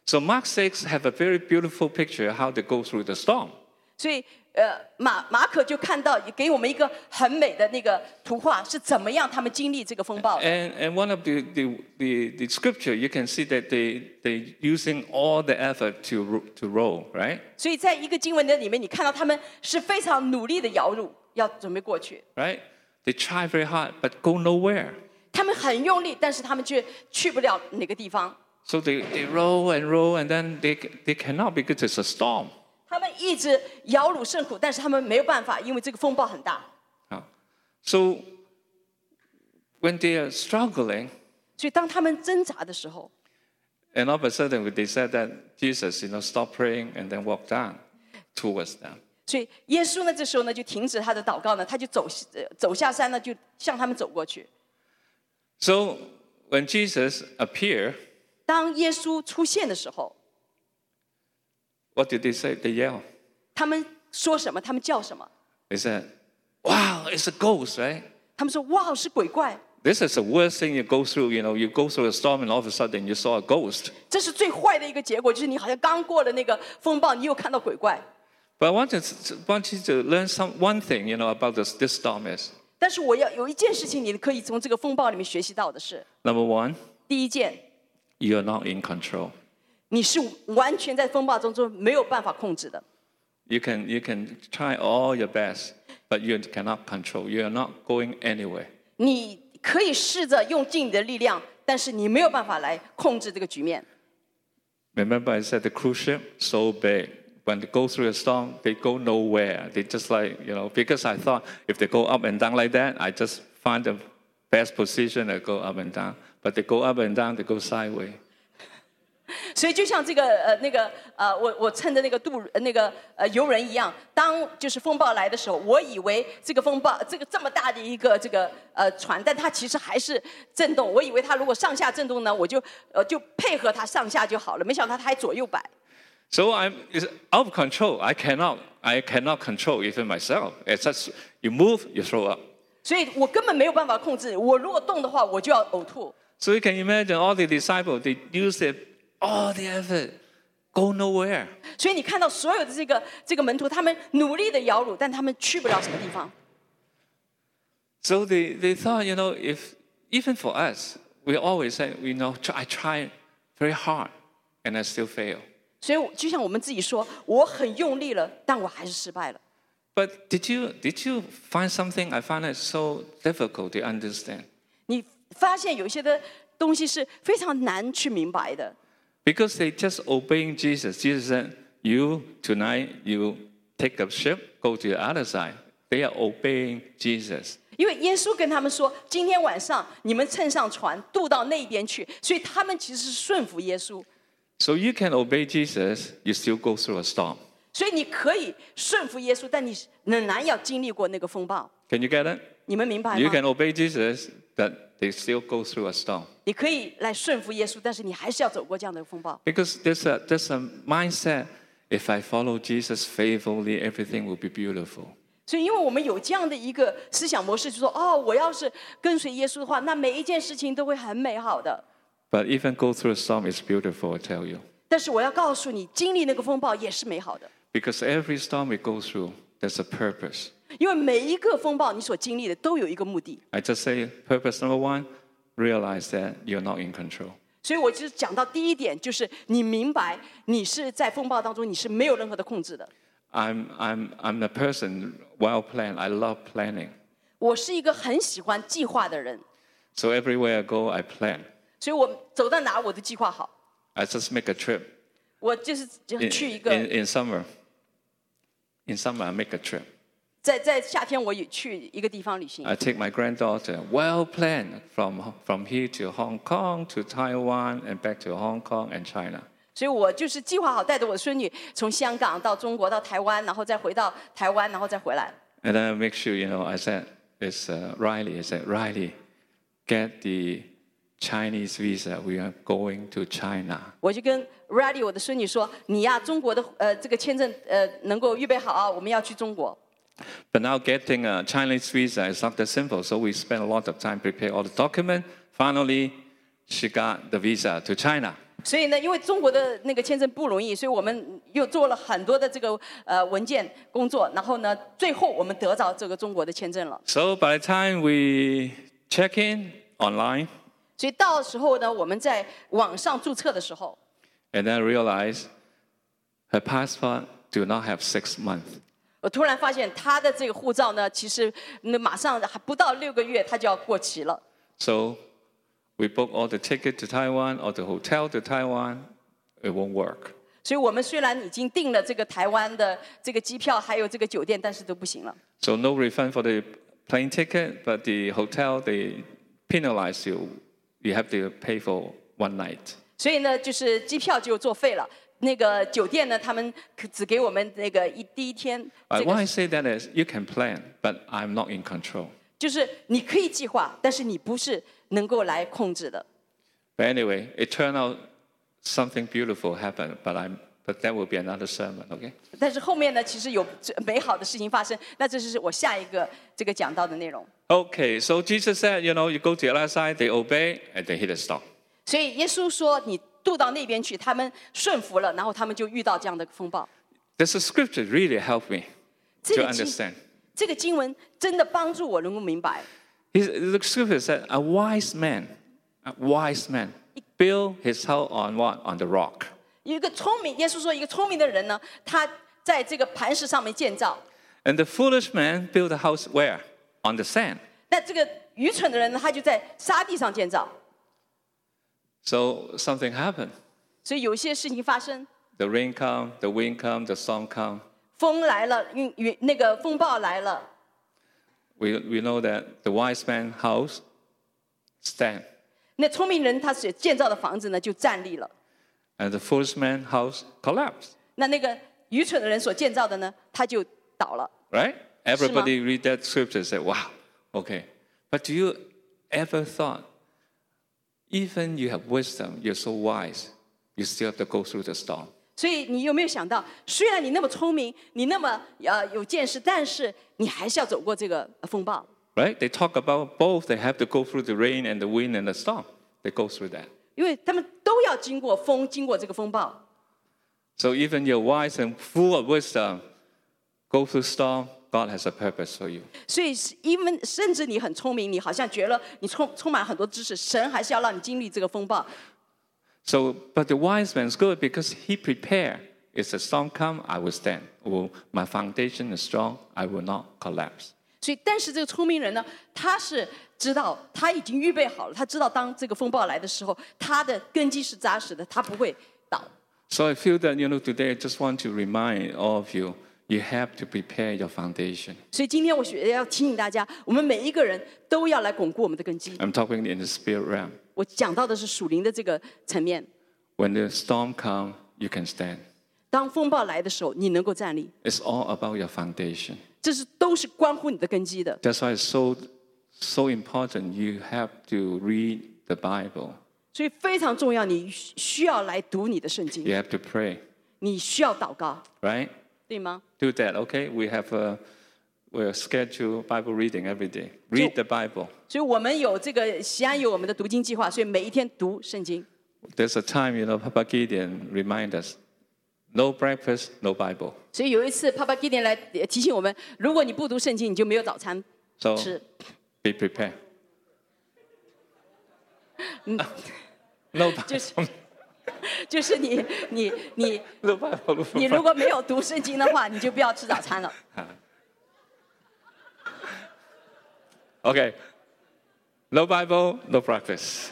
So Mark 6 have a very beautiful picture how to go through the storm. 所以 呃马马可就看到给我们一个很美的那个图画，是怎么样他们经历这个风暴的。 And, and one of the, the, the, the scripture, you can see that they, they using all the effort to, ro- to row, right? 所以在一个经文的里面，你看到他们是非常努力的摇橹，要准备过去。 Right? They try very hard, but go nowhere. 他们很用力，但是他们却去不了哪个地方。 So they, they row and row, and then they, they cannot because it's a storm. 他们一直摇橹甚苦，但是他们没有办法，因为这个风暴很大。 Uh, So when they are struggling, 所以当他们挣扎的时候， and all of a sudden they said that Jesus, you know, stop praying and then walk down towards them. 所以耶稣呢，这时候呢就停止他的祷告呢，他就走呃走下山呢，就向他们走过去。 So when Jesus appeared, 当耶稣出现的时候， what did they say? They yell. 他们说什么？他们叫什么？ They said, "Wow, it's a ghost, right?" 他们说：“哇，是鬼怪！ This is the worst thing you go through. You know, you go through a storm and all of a sudden you saw a ghost. 这是最坏的一个结果，就是你好像刚过了那个风暴，你又看到鬼怪。 But I want, to, want you to learn some one thing, you know, about this, this storm is 但是我要有一件事情，你可以从这个风暴里面学习到的是： number one, 第一件， you are not in control. 你是完全在风暴当中没有办法控制的。 You can you can try all your best, but you cannot control. You are not going anywhere. 你可以试着用尽你的力量，但是你没有办法来控制这个局面。 Remember, I said the cruise ship so big. When they go through a storm, they go nowhere. They just like you know because I thought if they go up and down like that, I just find the best position and go up and down. But they go up and down, they go sideways. 所以就像这个呃那个呃我我乘的那个渡呃那个呃游人一样，当就是风暴来的时候，我以为这个风暴这个这么大的一个这个呃船，但它其实还是震动。我以为它如果上下震动呢，我就呃就配合它上下就好了，没想到它还左右摆。 So I'm it's out of control. I cannot I cannot control even myself. It's just you move, you throw up. 所以我根本没有办法控制。我如果动的话，我就要呕吐。 So you can imagine all the disciples, they use their, all the effort, go nowhere. 所以你看到所有的这个这个门徒，他们努力的摇橹，但他们去不了什么地方。 So they, they thought, you know, if even for us, we always say, you know, try, I try very hard and I still fail. 所以就像我们自己说，我很用力了，但我还是失败了。 But did you, did you find something I found it so difficult to understand? 你发现有一些的东西是非常难去明白的， Because they just obeying Jesus. Jesus said, you, tonight, you take a ship, go to the other side. They are obeying Jesus. 因为耶稣跟他们说，今天晚上你们乘上船渡到那边去，所以他们其实是顺服耶稣。 So you can obey Jesus, you still go through a storm. 所以你可以顺服耶稣，但你仍然要经历过那个风暴。 Can you get it? 你们明白 You 吗？ can obey Jesus, but they still go through a storm. 你可以来顺服耶稣，但是你还是要走过这样的风暴。 Because there's a, there's a mindset if I follow Jesus faithfully, everything will be beautiful. 所以，因为我们有这样的一个思想模式，就说哦，我要是跟随耶稣的话，那每一件事情都会很美好的。 But even go through a storm is beautiful, I tell you. 但是我要告诉你，经历那个风暴也是美好的， Because every storm we go through, there's a purpose. 因为每一个风暴你所经历的都有一个目的。 I just say purpose number one, realize that you're not in control. 所以我就讲到第一点，就是你明白你是在风暴当中，你是没有任何的控制的。 I'm, I'm, I'm a person well planned. I love planning. 我是一个很喜欢计划的人， So everywhere I go, I plan. 所以我走到哪我都计划好。 I just make a trip. 我就是就 In, 去一个 in, in summer, in summer, I make a trip. 在在夏天我也去一个地方旅行， I take my granddaughter, well planned, from, from here to Hong Kong, to Taiwan, and back to Hong Kong and China. 所以我就是计划好带着我的孙女从香港到中国到台湾，然后再回到台湾，然后再回来。 And then I make sure, you know, I said, it's uh, Riley. I said, Riley, get the Chinese visa. We are going to China. 我就跟 Riley 我的孙女说：“你呀，中国的呃这个签证呃能够预备好啊，我们要去中国。 But now getting a Chinese visa is not that simple. So we spent a lot of time prepare all the document. Finally, she got the visa to China. 所以呢，因为中国的那个签证不容易，所以我们又做了很多的这个呃文件工作，然后呢，最后我们得着这个中国的签证了。 So by the time we check in online, 所以到时候呢，我们在网上注册的时候， and then realize her passport do not have six months. 我突然发现他的这个护照呢，其实那马上还不到六个月，他就要过期了。 So we book all the ticket to Taiwan or the hotel to Taiwan. It won't work. 所以我们虽然已经订了这个台湾的这个机票，还有这个酒店，但是都不行了。 So no refund for the plane ticket, but the hotel they penalize you. You have to pay for one night. 所以呢，就是机票就作废了。那个酒店呢，他们可只给我们那个一第一天， Uh, 这 why 个 I say that is you can plan, but I'm not in control. 就是你可以计划，但是你不是能够来控制的。 But anyway, it turned out something beautiful happened, but I'm but that will be another sermon, okay? 但是后面呢，其实有这美好的事情发生，那这是我下一个这个讲到的内容。 Okay, so Jesus said, you know, you go to the other side, they obey, and they hit a stop. 所以耶稣说，你渡到那边去，他们顺服了，然后他们就遇到这样的风暴。 This scripture really helped me 这 to 个经 understand. 这个经文真的帮助我能够明白。 His, the scripture said, a wise man, a wise man, build his house on what? On the rock. 有一个聪明，耶稣说，一个聪明的人呢，他在这个磐石上面建造； And the foolish man built a house where? On the sand. 那这个愚蠢的人呢，他就在沙地上建造。 So something happened. 所以有一些事情发生， The rain come, the wind come, the storm come. 风来了，云云那个风暴来了。 We, we know that the wise man house stand. 那聪明人他所建造的房子呢，就站立了； And the foolish man house collapsed. 那那个愚蠢的人所建造的呢，他就倒了。 Right? Everybody read that scripture and say, wow, okay. But do you ever thought, even you have wisdom, you're so wise, you still have to go through the storm? 所以你有没有想到，虽然你那么聪明，你那么呃有见识，但是你还是要走过这个风暴。 Right? They talk about both. They have to go through the rain and the wind and the storm. They go through that. 因为他们都要经过风，经过这个风暴。 So even you're wise and full of wisdom, go through storm, God has a purpose for you. 所以是，even 甚至你很聪明，你好像觉得你充充满很多知识，神还是要让你经历这个风暴。 So, but the wise man is good because he prepared. If the storm come, I will stand. Well, my foundation is strong. I will not collapse. 所以，但是这个聪明人呢，他是知道他已经预备好了，他知道当这个风暴来的时候，他的根基是扎实的，他不会倒。 So I feel that you know today I just want to remind all of you, you have to prepare your foundation. 所以今天我学要提醒大家，我们每一个人都要来巩固我们的根基。 I'm talking in the spirit realm. 我讲到的是属灵的这个层面。 When the storm come, you can stand. 当风暴来的时候，你能够站立， It's all about your foundation. 这是都是关乎你的根基的。 That's why it's so so important. You have to read the Bible. 所以非常重要，你需需要来读你的圣经， You have to pray, 你需要祷告， right? 对吗？ Do that, okay? We have a we're scheduled Bible reading every day. Read the Bible. 所以我们有这个西安有我们的读经计划，所以每一天读圣经。 There's a time, you know, Papa Gideon remind us, no breakfast, no Bible. 所以有一次，帕帕基点来呃提醒我们，如果你不读圣经，你就没有早餐 So 吃。 be prepared. no 就是 Bible. 就是你你你 no 你 Bible. 如果没有读圣经的话，你就不要吃早餐了。Okay. No Bible, no breakfast.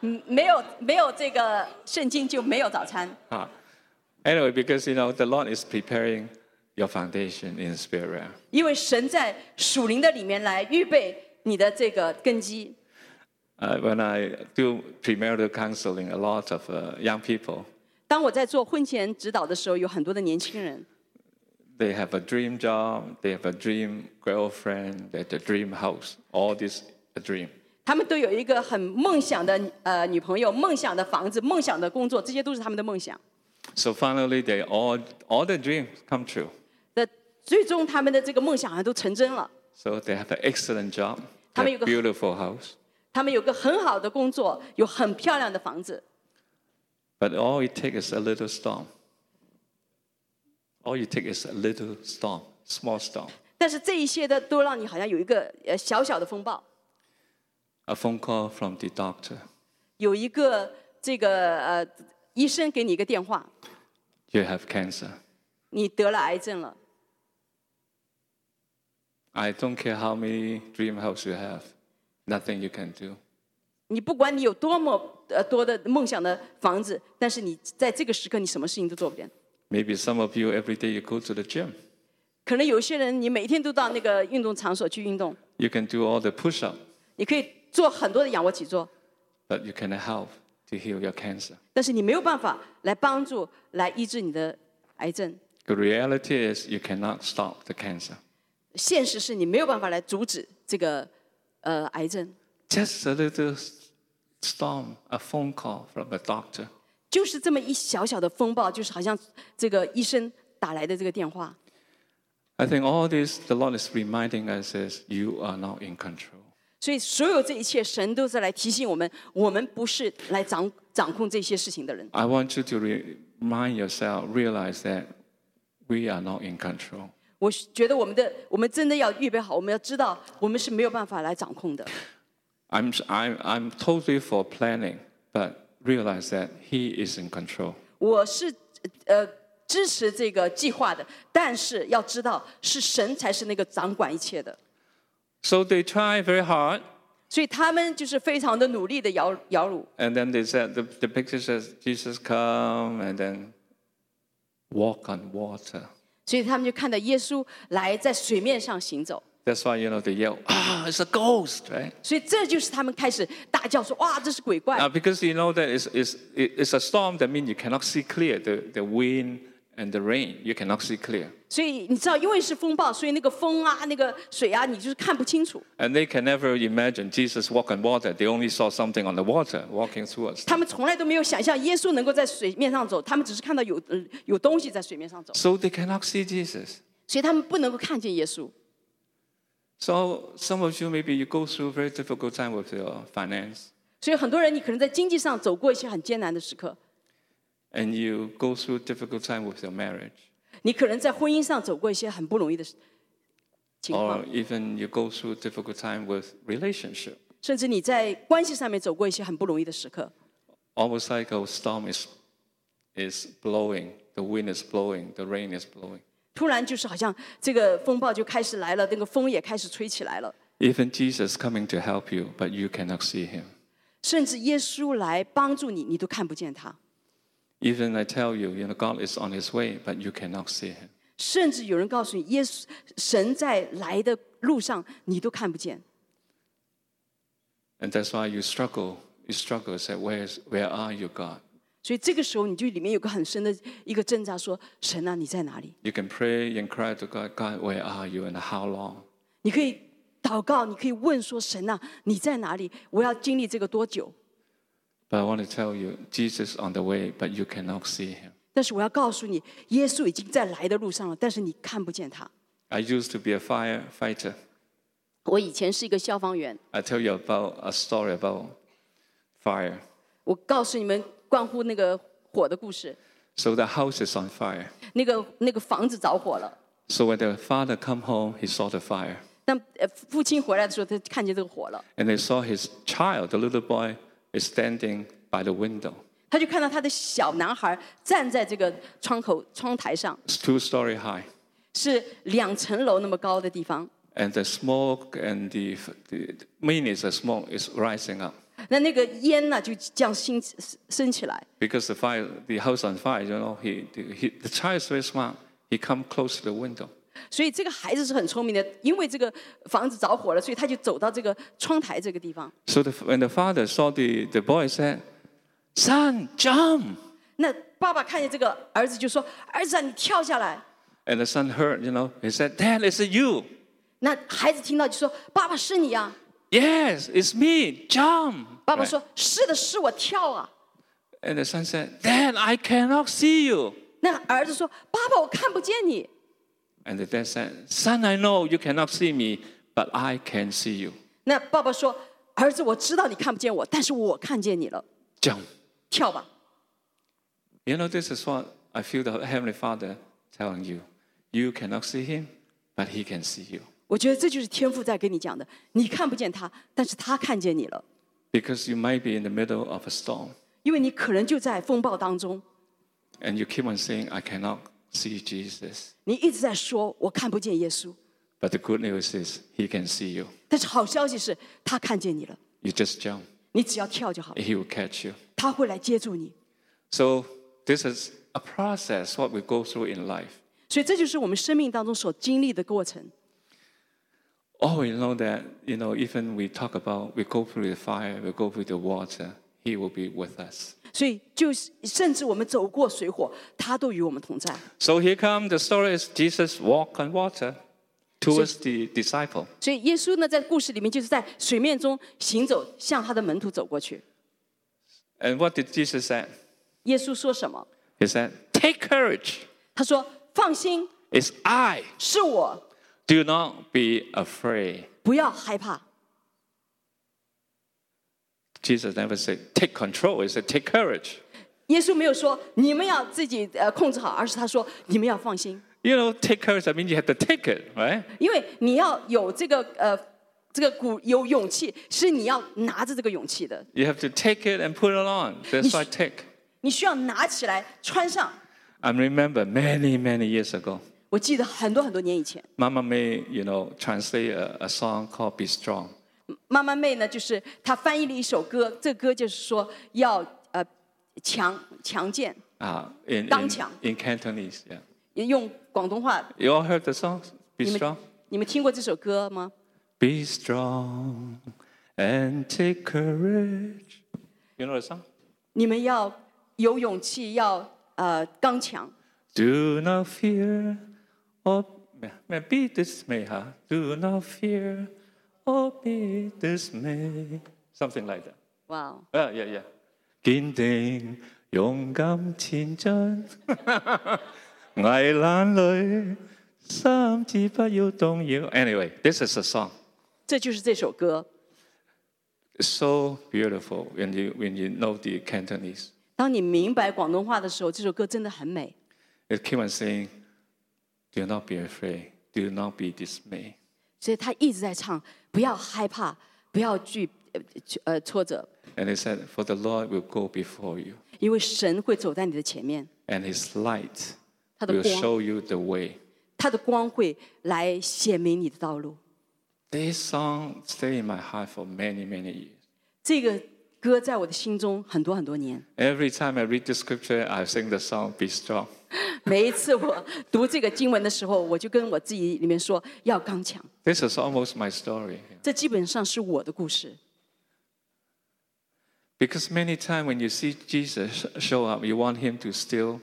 嗯，没有没有这个圣经就没有早餐。Ah. Anyway, because you know the Lord is preparing your foundation in spirit 因为神在属灵的里面来预备你的这个根基。Uh, when I do premarital counseling, a lot of uh, young people 当我在做婚前指导的时候，有很多的年轻人， they have a dream job, they have a dream girlfriend, they have a dream house. All this a dream. 他们都有一个很梦想的呃女朋友、梦想的房子、梦想的工作，这些都是他们的梦想。 So finally, they all all the dreams come true. 的最终，他们的这个梦想好像都成真了。 So they have an excellent job, 他们 they 有个- have beautiful house. 他们有个很好的工作，有很漂亮的房子， But all it takes is a little storm. All you take is a little storm, small storm. 但是这一些的都让你好像有一个呃小小的风暴， A phone call from the doctor. 有一个这个呃医生给你一个电话， You have cancer. 你得了癌症了， I don't care how many dream house you have. Nothing you can do. 你不管你有多么呃多的梦想的房子，但是你在这个时刻你什么事情都做不了。 Maybe some of you every day you go to the gym. 可能有些人你每天都到那个运动场所去运动， You can do all the push up, 你可以做很多的仰卧起坐， but you cannot help to heal your cancer. 但是你没有办法来帮助来医治你的癌症。 The reality is you cannot stop the cancer. 现实是你没有办法来阻止这个 呃癌症， Just a little storm, a phone call from a doctor. 就是这么一小小的风暴，就是好像这个医生打来的这个电话。 I think all this, the Lord is reminding us is you are not in control. 所以所有这一切，神都是来提醒我们，我们不是来掌掌控这些事情的人。 I want you to re- remind yourself, realize that we are not in control. 我觉得我们的我们真的要预备好，我们要知道我们是没有办法来掌控的。 I'm, I'm, I'm totally for planning, but realize that He is in control. 我是呃支持这个计划的，但是要知道是神才是那个掌管一切的。 So they try very hard, 所以他们就是非常的努力的摇摇橹， and then they said, the, the picture says, Jesus come and then walk on water. 所以他们就看到耶稣来在水面上行走。 That's why, you know, they yell, ah, it's a ghost, right? 所以这就是他们开始大叫说：“哇，这是鬼怪 Now, because you know that it's, it's, it's a storm, that means you cannot see clear the, the wind and the rain. You cannot see clear. 所以你知道，因为是风暴，所以那个风啊、那个水啊，你就是看不清楚。 And they can never imagine Jesus walk on water. They only saw something on the water walking towards 他 them. 们从来都没有想象耶稣能够在水面上走，他们只是看到有呃有东西在水面上走， So they cannot see Jesus. 所以他们不能够看见耶稣。 So some of you, maybe you go through very difficult time with your finance. 所以很多人你可能在经济上走过一些很艰难的时刻， And you go through difficult time with your marriage. 你可能在婚姻上走过一些很不容易的情 Or 况， even you go through difficult time with relationship. 甚至你在关系上面走过一些很不容易的时刻。 Almost like a storm is, is blowing. The wind is blowing. The rain is blowing. 突然就是好像这个风暴就开始来了，那个风也开始吹起来了， Even Jesus coming to help you, but you cannot see him. 甚至耶稣来帮助你，你都看不见他。 Even I tell you, you know, God is on his way, but you cannot see him. 甚至有人告诉你，耶稣神在来的路上，你都看不见。 And that's why you struggle. You struggle, say, Where's, where are you, God? 所以这个时候，你就里面有个很深的一个挣扎，说：“神啊，你在哪里？ You can pray and cry to God, God, where are you and how long? 你可以祷告，你可以问说：神啊，你在哪里？我要经历这个多久？ But I want to tell you, Jesus on the way, but you cannot see him. 但是我要告诉你，耶稣已经在来的路上了，但是你看不见他。 I used to be a firefighter. 我以前是一个消防员， I tell you about a story about fire. 我告诉你们关乎那个火的故事。 So the house is on fire. 那个那个房子着火了， So when the father come home, he saw the fire. 当呃父亲回来的时候，他看见这个火了， And they saw his child, the little boy, is standing by the window. 他就看到他的小男孩站在这个窗口窗台上， It's two story high. 是两层楼那么高的地方。 And the smoke and the, the mainly the smoke is rising up. 那那个烟呢，就这样升升起来， Because the fire, the house on fire, you know, he, he, the child is very smart. He come close to the window. 所以这个孩子是很聪明的，因为这个房子着火了，所以他就走到这个窗台这个地方。 So the, when the father saw the, the boy, said, son, jump. 那爸爸看见这个儿子就说：“儿子啊，你跳下来。 And the son heard, you know, he said, Dad, is it you? ”那孩子听到就说：“爸爸是你啊！” Yes, it's me, jump. 爸爸 Right. 说：“是的，是我跳啊。 And the son said, Dad, I cannot see you. ”那儿子说：“爸爸，我看不见你。 And the dad said, Son, I know you cannot see me, but I can see you. ”那爸爸说：“儿子，我知道你看不见我，但是我看见你了， Jump. 跳吧。 You know, this is what I feel the Heavenly Father telling you. You cannot see Him, but He can see you. 我觉得这就是天父在跟你讲的，你看不见他，但是他看见你了， Because you might be in the middle of a storm 因为你可能就在风暴当中， and you keep on saying, I cannot see Jesus. 你一直在说我看不见耶稣， But the good news is He can see you. 但是好消息是他看见你了， You just jump, 你只要跳就好了， He will catch you. 他会来接住你。 So, this is a process what we go through in life. 所以这就是我们生命当中所经历的过程。 All we know that, you know, even we talk about, we go through the fire, we go through the water, He will be with us. 所以就是甚至我们走过水火，他都与我们同在。So here come the story is Jesus walk on water towards the disciple. 所以耶稣呢，在故事里面就是在水面中行走，向他的门徒走过去。And what did Jesus say? 耶稣说什么？He said, Take courage. 他说：“放心，It's I. 是我，Do not be afraid. 不要害怕。Jesus never said, Take control. He said, Take courage. ”耶稣没有说你们要自己呃控制好，而是他说你们要放心， You know, take courage, I mean, you have to take it, right? 因为你要有这个呃这个鼓有勇气，是你要拿着这个勇气的， You have to take it and put it on. That's why take. 你需要拿起来穿上。 I remember many, many years ago, 我记得很多很多年以前， Mama May, you know, translate a, a song called Be Strong. 妈妈妹呢，就是她翻译了一首歌，这歌就是说要呃强强健，Uh, in, 刚强。in Cantonese. 用广东话。You all heard the song? Be strong. 们你们听过这首歌吗？Be strong and take courage. You know the song? 你们要有勇气，要呃刚强，Do not fear or may be dismayed. Huh? Do not fear or be dismayed. Something like that. 哇哦！ Uh, yeah, yeah. 坚定勇敢前进，危难里心志不要动摇。Anyway, this is a song. 这就是这首歌。 It's so beautiful when you when you know the Cantonese. 当你明白广东话的时候，这首歌真的很美。 It keep on saying, "Do not be afraid. Do not be dismayed." 所以他一直在唱，不要害怕，不要惧呃呃挫折， And he said, "For the Lord will go before you, 因为神会走在你的前面， and His light 他的 will 光， show you the way." 他的光会来显明你的道路。 This song stay in my heart for many many years. 这个 歌在我的心中很多很多年。Every time I read the scripture, I sing the song, Be Strong. 每一次我读这个经文的时候，我就跟我自己里面说要刚强。This is almost my story. 这基本上是我的故事。Because many times when you see Jesus show up, you want him to still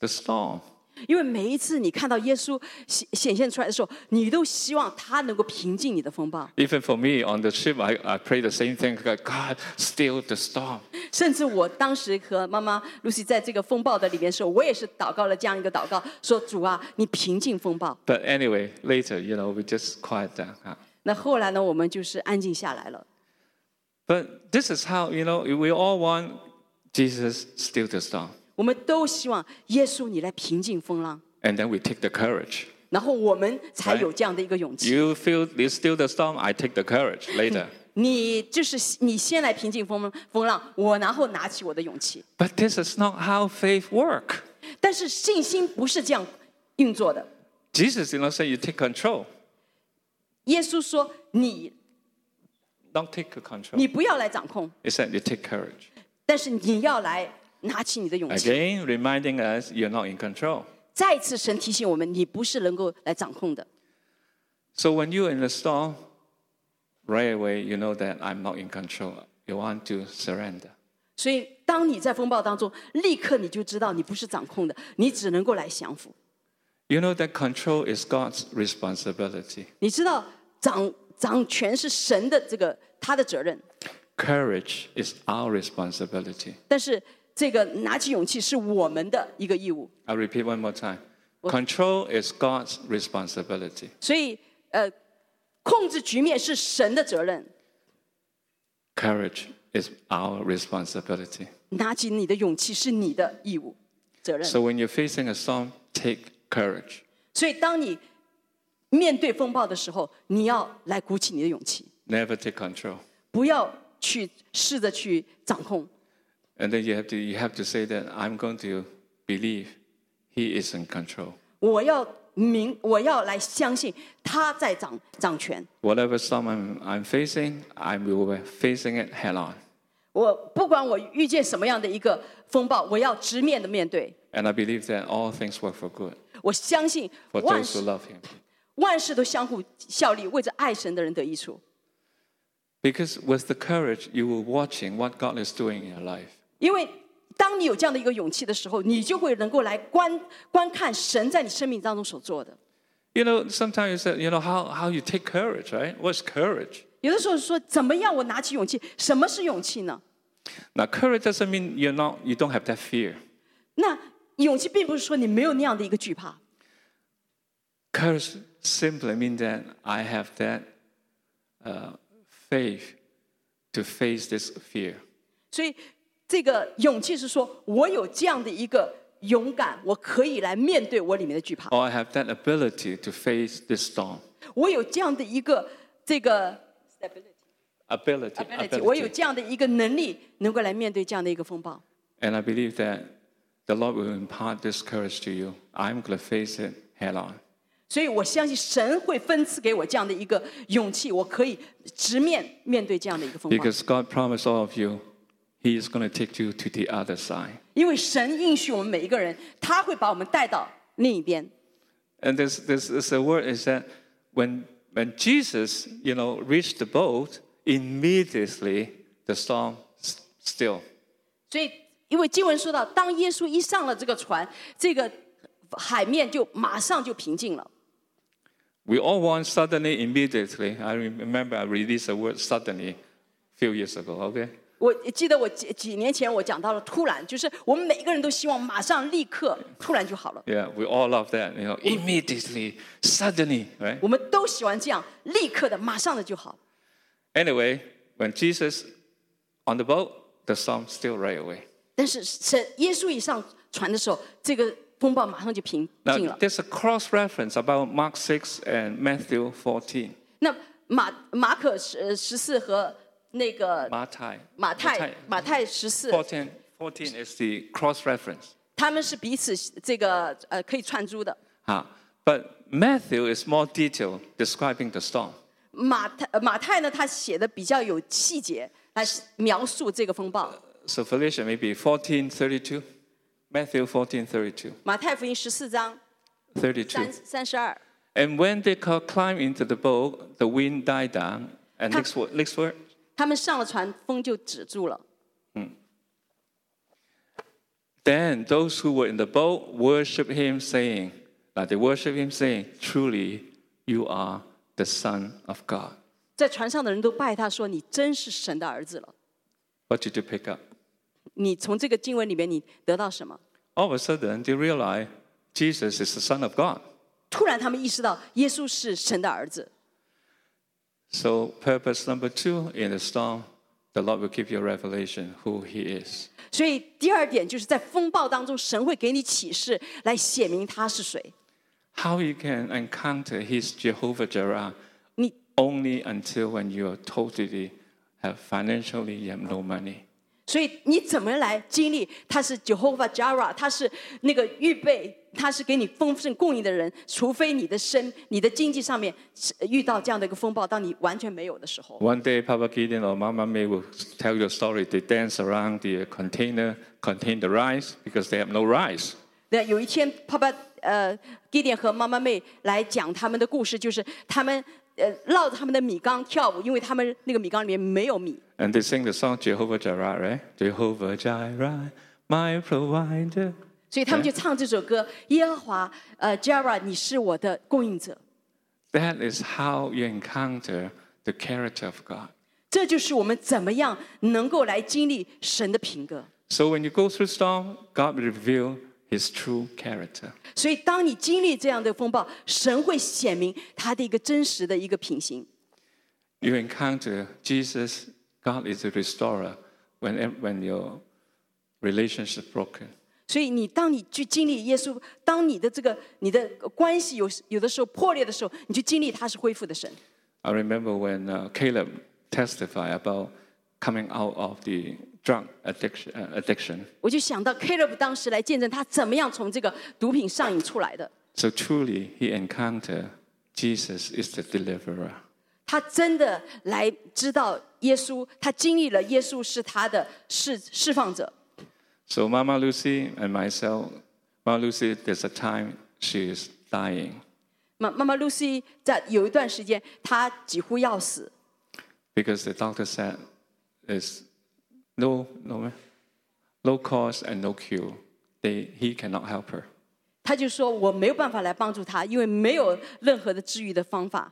the storm. 因为每一次你看到耶稣显显现出来的时候，你都希望他能够平静你的风暴。 Even for me on the ship, I, I pray the same thing God, God, still the storm. 甚至我当时和妈妈 Lucy 在这个风暴的里面的时候，我也是祷告了这样一个祷告，说主啊，你平静风暴。 But anyway, later, you know, we just quiet down. huh? 那后来呢，我们就是安静下来了。 But this is how, you know, we all want Jesus still the storm. 我们都希望耶稣你来平静风浪， And then we take the courage. 然后我们才有这样的一个勇气。 You feel you still the storm, I take the courage later. 你就是你先来平静风风浪，我然后拿起我的勇气。 But this is not how faith work. 但是信心不是这样运作的。 Jesus did not say you take control. 耶稣说你 Don't take control. 你不要来掌控， He said you take courage. 但是你要来 拿起你的勇气。 Again, reminding us you're not in control. 再一次，神提醒我们，你不是能够来掌控的。 So when you're in the storm, right away you know that I'm not in control. You want to surrender. 所以，当你在风暴当中，立刻你就知道你不是掌控的，你只能够来降服。 You know that control is God's responsibility. 你知道掌掌权是神的这个他的责任， Courage is our responsibility. 但是 这个拿起勇气是我们的一个义务。 I'll repeat one more time. Control is God's responsibility. 所以，呃，控制局面是神的责任， Courage is our responsibility. 拿起你的勇气是你的义务、责任。 So when you're facing a storm, take courage. 所以，当你面对风暴的时候，你要来鼓起你的勇气， Never take control. 不要去试着去掌控。 And then you have to you have to say that I'm going to believe He is in control. 我要明，我要来相信他在掌掌权。 Whatever storm I'm, I'm facing, I will be facing it head on. 我不管我遇见什么样的一个风暴，我要直面的面对。 And I believe that all things work for good 我相信 for 万 those who 事 love Him. 万事都相互效力，为着爱神的人得益处。 Because with the courage, you will watching what God is doing in your life. 因为当你有这样的一个勇气的时候，你就会能够来观观看神在你生命当中所做的。 You know, sometimes you say, you know, how, how you take courage, right? What's courage? 有的时候说，怎么样我拿起勇气？什么是勇气呢？ Now, courage doesn't mean you're not, you don't have that fear. 那勇气并不是说你没有那样的一个惧怕， Courage simply means that I have that uh, faith to face this fear. 所以 这个勇气是说我有这样的一个勇敢，我可以来面对我里面的惧怕，Or I have that ability to face this storm. 我有这样的一个这个 Ability. ability，我有这样的一个能力，能够来面对这样的一个风暴。And I believe that the Lord will impart this courage to you. I'm going to face it head on. 所以我相信神会分赐给我这样的一个勇气，我可以直面面对这样的一个风暴。Because God promised all of you, He is going to take you to the other side. 因为神应许我们每一个人，他会把我们带到另一边。 And this, this, this the word is that when, when Jesus, you know, reached the boat, immediately the storm s- still. 所以，因为经文说到，当耶稣一上了这个船，这个海面就马上就平静了。 We all want suddenly, immediately. I remember I released the word suddenly a few years ago, okay? 我记得我几几年前我讲到了突然，就是我们每个人都希望马上立刻突然就好了， Yeah, we all love that, you know, immediately, suddenly, right? 我们都喜欢这样立刻的、马上的就好。 Anyway, when Jesus on the boat, the storm still right away. 但是神耶稣一上船的时候，这个风暴马上就平 Now, 静了。 there's a cross reference about Mark 6 and Matthew 14. 那马马可十十四和 那个 Martai. 马太马太十四， 14, 14 is the cross reference. 他们是彼此这个呃可以串珠的。 Huh. But Matthew is more detailed, describing the storm. 马太呃马太呢，他写的比较有细节来描述这个风暴。 So Felicia, maybe 1432. Matthew 1432. 马太福音十四章32. 三三十二， And when they co- climbed into the boat, the wind died down. And Come. next word, next word. 他们上了船，风就止住了。 Then those who were in the boat worshiped him, saying, that they worshiped him, saying, Truly, you are the Son of God. 在船上的人都拜他说：“你真是神的儿子了。 What did you pick up? ”你从这个经文里面，你得到什么？ All of a sudden, they realized Jesus is the Son of God. 突然，他们意识到耶稣是神的儿子。 So, purpose number two in the storm, the Lord will give you a revelation who He is. 所以第二点就是在风暴当中，神会给你启示，来显明他是谁。 How you can encounter His Jehovah Jireh 你 only until when you are totally have financially you have no money. 所以你怎么来经历他是 Jehovah Jireh，他是那个预备，他是给你丰盛供应的人，除非你的身、你的经济上面是遇到这样的一个风暴，当你完全没有的时候。One day, Papa Gideon or Mama May will tell you a story. They dance around the container, contain the rice because they have no rice. 那有一天，爸爸呃 Gideon 和妈妈妹来讲他们的故事，就是他们呃绕着他们的米缸跳舞，因为他们那个米缸里面没有米。 And they sing the song Jehovah Jireh, right? Jehovah Jireh, my provider. 所以他们就唱这首歌：耶和华，呃，Jara，你是我的供应者。 That is how you encounter the character of God. 这就是我们怎么样能够来经历神的品格。 So when you go through storm, God will reveal His true character. 所以，当你经历这样的风暴，神会显明他的一个真实的一个品行。 You encounter Jesus God is a restorer when, when your relationship is broken. 所以你当你去经历耶稣，当你的这个你的关系有有的时候破裂的时候，你去经历他是恢复的神。 I remember when uh, Caleb testified about coming out of the drug addiction. Uh, addiction. 我就想到 Caleb 当时来见证他怎么样从这个毒品上瘾出来的。 So truly, he encountered Jesus is the deliverer. 他真的来知道耶稣，他经历了耶稣是他的释释放者。 So Mama Lucy and myself, Mama Lucy, there's a time she is dying. 妈妈妈 Lucy 在有一段时间，她几乎要死， because the doctor said there's no no no cause and no cure. They, he cannot help her. 她就说我没有办法来帮助她，因为没有任何的治愈的方法，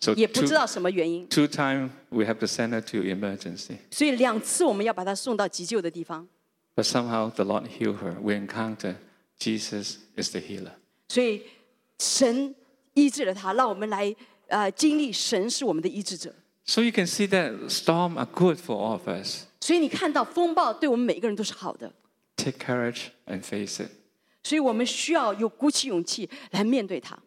So 也不 two, 知道什么原因， two times we have to send her to emergency. 所以两次我们要把她送到急救的地方。 But somehow the Lord healed her. We encounter Jesus is the healer. 所以神医治了她，让我们来呃经历神是我们的医治者。 So you can see that storm are good for all of us. 所以你看到风暴对我们每一个人都是好的， Take courage and face it. 所以我们需要有鼓起勇气来面对它。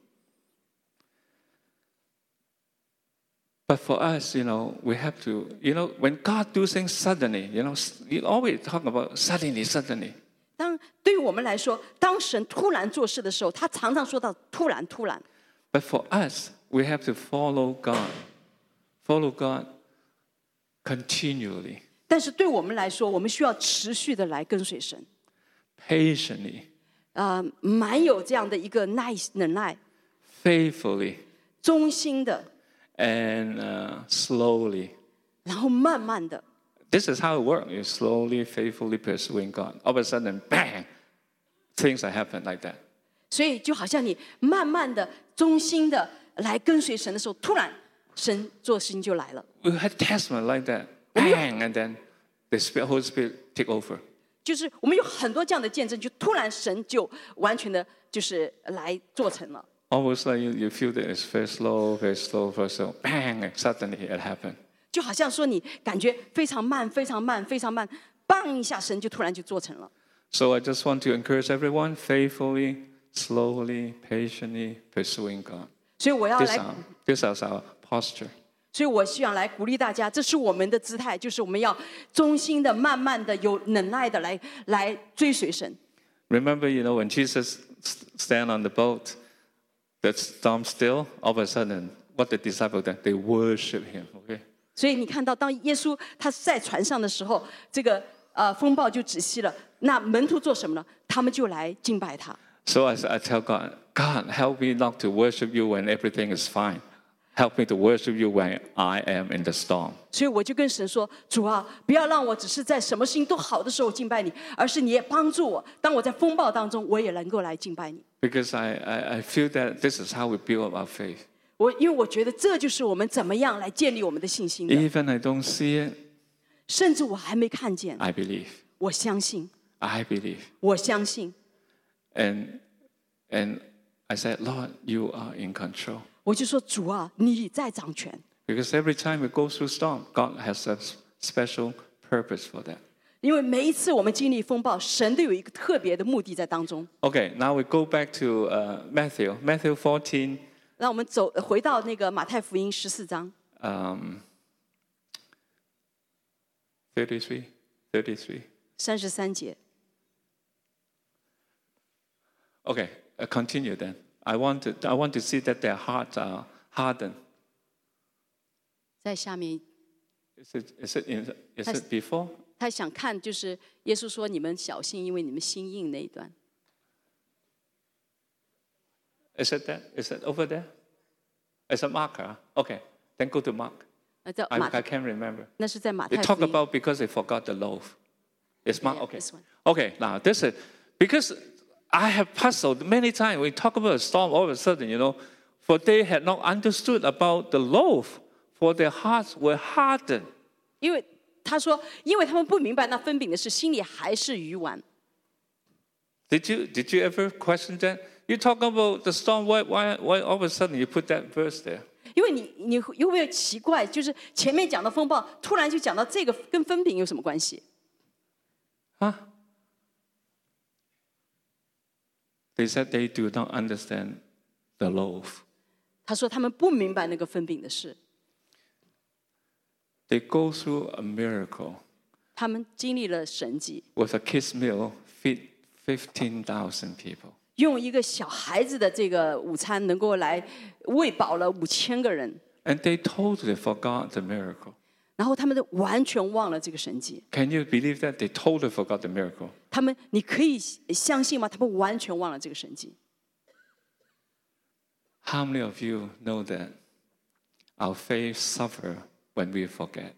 But for us, you know, we have to, you know, when God do things suddenly, you know, you always talk about suddenly, suddenly. 当对于我们来说，当神突然做事的时候，他常常说到“突然，突然 But for us, we have to follow God, follow God continually, ”。 但是对我们来说，我们需要持续的来跟随神， patiently, 啊，蛮有这样的一个耐忍耐、 faithfully, 忠心的， and uh, slowly. 然后慢慢的。 This is how it works. You slowly, faithfully pursuing God. All of a sudden, bang, things are happen like that. 所以就好像你慢慢的、忠心的来跟随神的时候，突然神做事情就来了。 We had testimony like that, bang, and then the Spirit, Holy Spirit take over. 就是我们有很多这样的见证，就突然神就完全的就是来做成了。 Almost like you, you feel that it's very slow, very slow, very slow, bang, and suddenly it happened. 就好像说你感觉非常慢、非常慢、非常慢，棒一下，神就突然就做成了。 So I just want to encourage everyone faithfully, slowly, patiently pursuing God. 所以我要 This, 来 are, this is our posture. 所以我希望来鼓励大家，这是我们的姿态，就是我们要忠心的、慢慢的、有忍耐的来来追随神。 Remember, you know, when Jesus s- stand on the boat, the storm still, all of a sudden, what the disciples did, they worship him. Okay? 所以你看到，当耶稣他在船上的时候，这个呃风暴就止息了。那门徒做什么呢？他们就来敬拜他。 So I, s- I tell God, God, help me not to worship you when everything is fine. Help me to worship you when I am in the storm. 所以我就跟神说：“主啊，不要让我只是在什么事情都好的时候敬拜你，而是你也帮助我，当我在风暴当中，我也能够来敬拜你。 Because I, I, I feel that this is how we build up our faith. 我因为我觉得这就是我们怎么样来建立我们的信心的。 Even I don't see it, 甚至我还没看见， I believe. 我相信， I believe. 我相信， And, and I said, Lord, you are in control. 我就说主啊，你在掌权。 Because every time we go through storm, God has a s- special purpose for that. 因为每一次我们经历风暴，神都有一个特别的目的在当中。 Okay, now we go back to uh, Matthew. Matthew 14, 让我们走回到那个马太福音十四章 um, 33. 33. 三十三节。 Okay, uh, continue then. I want, to, I want to see that their hearts are hardened. 在下面， Is it, is it, in, is Has- it before? 他想看就是耶稣说：“你们小心，因为你们心硬。”那一段， Is it that? Is it over there? It's a marker. Okay, then go to Mark. 那在 I, 马 I can't remember. 那是在马 They 太 talk 福音。 about because they forgot the loaf. It's Mark. Yeah, Okay. this one. Okay. Now this is because I have puzzled many times. We talk about a storm. All of a sudden, you know, for they had not understood about the loaf, for their hearts were hardened. 因为他说，因为他们不明白那分饼的事，心里还是鱼丸。 Did you did you ever question that? You talk about the storm. Why why why all of a sudden you put that verse there? 因为你你会有没有奇怪，就是前面讲的风暴，突然就讲到这个跟分饼有什么关系？ Huh? They said they do not understand the loaf. 他说他们不明白那个分饼的事， They go through a miracle 他们经历了神迹， with a kids' meal, feed 15,000 people. 用一个小孩子的这个午餐能够来喂饱了五千个人， And they totally forgot the miracle. 然后他们都完全忘了这个神迹。 Can you believe that? They totally forgot the miracle. 他们，你可以相信吗？他们完全忘了这个神迹。 How many of you know that our faith suffer when we forget?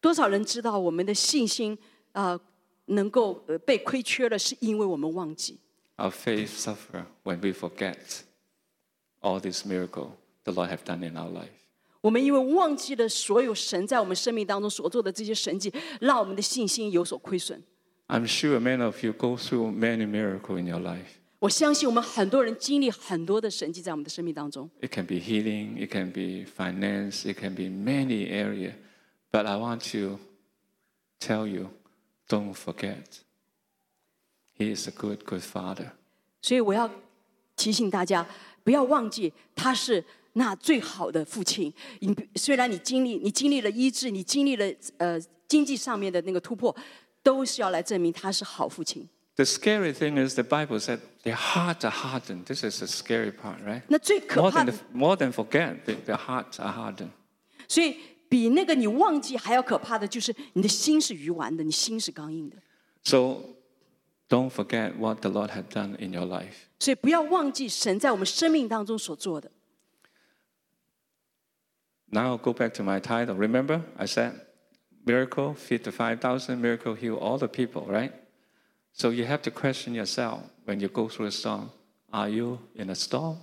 多少人知道我们的信心啊、呃能够呃被亏缺了，是因为我们忘记。 Our faith suffer when we forget all this miracle the Lord have done in our life. 我们因为忘记了所有神在我们生命当中所做的这些神迹，让我们的信心有所亏损。 I'm sure many of you go through many miracles in your life. 我相信我们很多人经历很多的神迹在我们的生命当中， It can be healing, it can be finance, it can be many areas. But I want to tell you, don't forget. He is a good, good father. 所以我要提醒大家，不要忘记他是 那最好的父亲。你虽然你经历，你经历了医治，你经历了呃经济上面的那个突破，都是要来证明他是好父亲。 The scary thing is the Bible said their hearts are hardened. This is the scary part, right? 那最可 More 怕 than, 的 the,，more than forget, the- their hearts are hardened. 所以比那个你忘记还要可怕的，就是你的心是鱼丸的，你心是刚硬的。 So don't forget what the Lord had done in your life. 所以不要忘记神在我们生命当中所做的。 Now go back to my title. Remember, I said miracle, feed the 5,000, miracle, heal all the people, right? So you have to question yourself when you go through a storm are you in a storm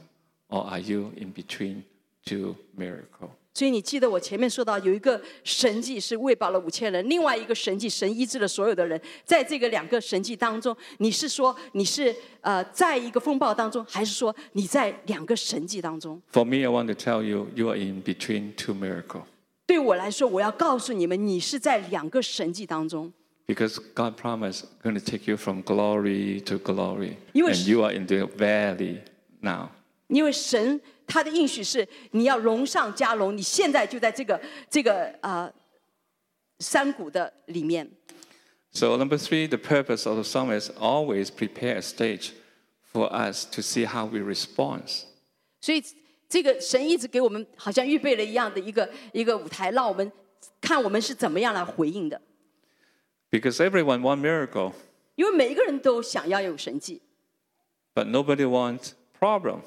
or are you in between two miracles? 所以你记得我前面说到有一个神迹是喂饱了五千人，另外一个神迹神医治了所有的人。在这个两个神迹当中，你是说你是呃在一个风暴当中，还是说你在两个神迹当中？For me, I want to tell you, you are in between two miracles. 对我来说，我要告诉你们，你是在两个神迹当中，Because God promised going to take you from glory to glory. And you are in the valley now. 因为神他的应许是你要荣上加荣，你现在就在这个这个呃山谷的里面。 So number three, the purpose of the psalm is always prepare a stage for us to see how we respond. 所以这个神一直给我们好像预备了一样的一个一个舞台，让我们看我们是怎么样来回应的。 Because everyone wants miracle, 因为每一个人都想要有神迹， but nobody wants problem.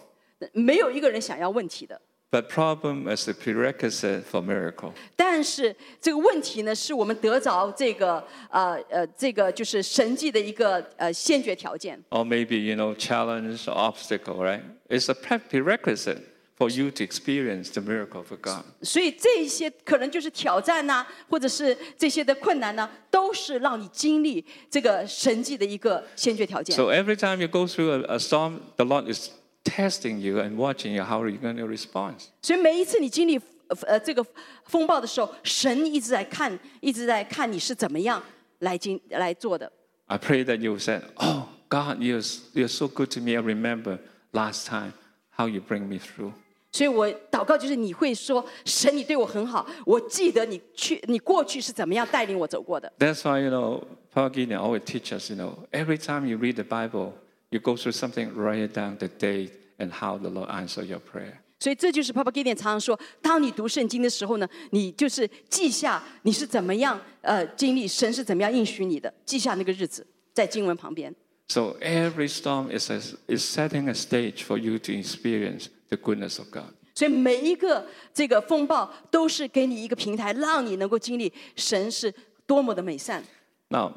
没有一个人想要问题的。 But problem is the prerequisite for miracle. 但是这个问题呢，是我们得着这个呃呃这个就是神迹的一个呃先决条件。 Or maybe, you know, challenge or obstacle, right? It's a pre- prerequisite for you to experience the miracle of God. 所以这一些可能就是挑战呐、或者是这些的困难呢、都是让你经历这个神迹的一个先决条件。 So every time you go through a, a storm, the Lord is testing you and watching you how are you going to respond. 所以每一次你经历呃这个风暴的时候，神一直在看，一直在看你是怎么样来经来做的。I pray that you said, "Oh God, you're you're so good to me. I remember last time how you bring me through." 所以我祷告就是你会说，神，你对我很好，我记得你去，你过去是怎么样带领我走过的。That's why you know Papa Gideon always teaches us, you know, every time you read the Bible you go through something, write down the date and how the Lord answer your prayer. 所以这就是 Papa Gideon 常常说，当你读圣经的时候呢，你就是记下你是怎么样呃经历神是怎么样应许你的，记下那个日子在经文旁边。 So every storm is a, is setting a stage for you to experience the goodness of God. 所以每一个这个风暴都是给你一个平台，让你能够经历神是多么的美善。 Now,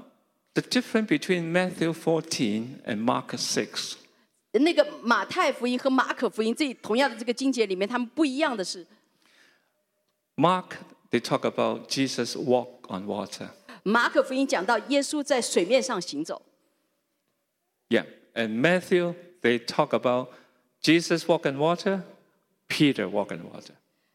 the difference between Matthew 14 and Mark 6那个马太福音和马可福音这同样的这个经节里面，他们不一样的是， Mark, they talk about Jesus walk on water. 马可福音讲到耶稣在水面上行走， Yeah. And Matthew, they talk about Jesus walk on water, Peter walk on water.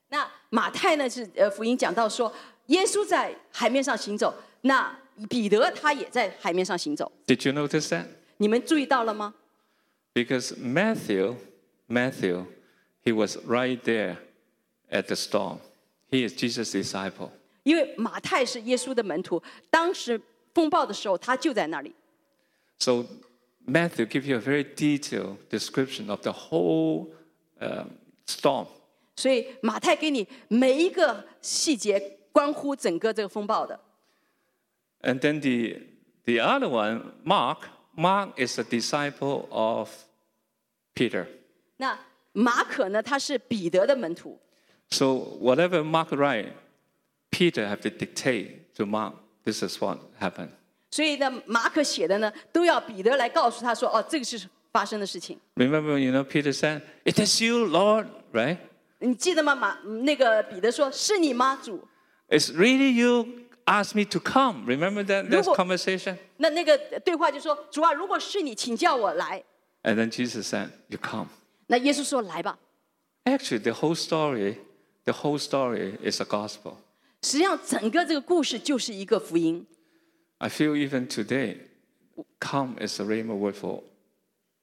那马太呢是呃福音讲到说，耶稣在海面上行走，那 彼得他也在海面上行走。 Did you notice that? 你们注意到了吗？ Because Matthew, Matthew, he was right there at the storm. He is Jesus' disciple. 因为马太是耶稣的门徒，当时风暴的时候，他就在那里。 So Matthew gives you a very detailed description of the whole um, storm. 所以马太给你每一个细节关乎整个这个风暴的。 And then the, the other one, Mark, Mark is a disciple of Peter. 那马可呢，他是彼得的门徒， So whatever Mark write, Peter have to dictate to Mark, this is what happened. 所以呢，马可写的呢，都要彼得来告诉他说：“哦，这个是发生的事情。 Remember, you know, Peter said, It is you, Lord, right? 你记得吗？马那个彼得说：“是你吗，主 It's really you asked me to come. Remember that, that 如果- conversation? 那那个对话就说：“主啊，如果是你，请叫我来。 And then Jesus said, You come. ”那耶稣说：“来吧。 Actually, the whole story, the whole story is a gospel. ”实际上，整个这个故事就是一个福音。 I feel even today, come is a rhema word for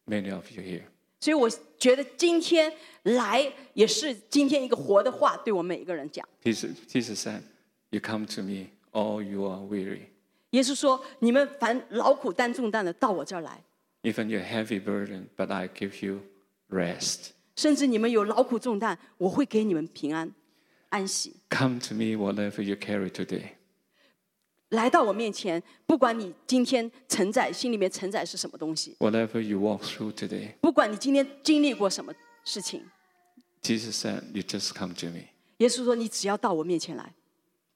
many of you here. 所以我觉得今天来也是今天一个活的话，对我们每一个人讲。 Jesus, Jesus said, You come to me, all you are weary. 耶稣说：“你们凡劳苦担重担的，到我这儿来； Even your heavy burden, but I give you rest. 甚至你们有劳苦重担，我会给你们平安、安息。 Come to me, whatever you carry today. 来到我面前，不管你今天承载心里面承载是什么东西， Whatever you walk through today. 不管你今天经历过什么事情， Jesus said, You just come to me. 耶稣说：你只要到我面前来，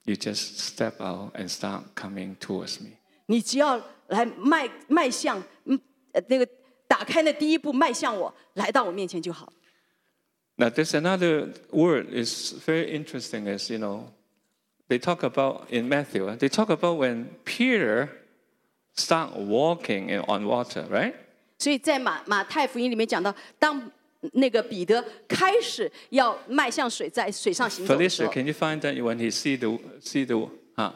You just step out and start coming towards me. 你只要来迈迈向嗯呃那个打开那第一步，迈向我，来到我面前就好。 Now, there's another word is very interesting. Is you know, they talk about in Matthew. uh, They talk about when Peter start walking in, on water, right? 所以在马马太福音里面讲到，当 那个彼得开始要迈向水，在水上行走的时 Felicia, 候， can you find that when he see the see the huh?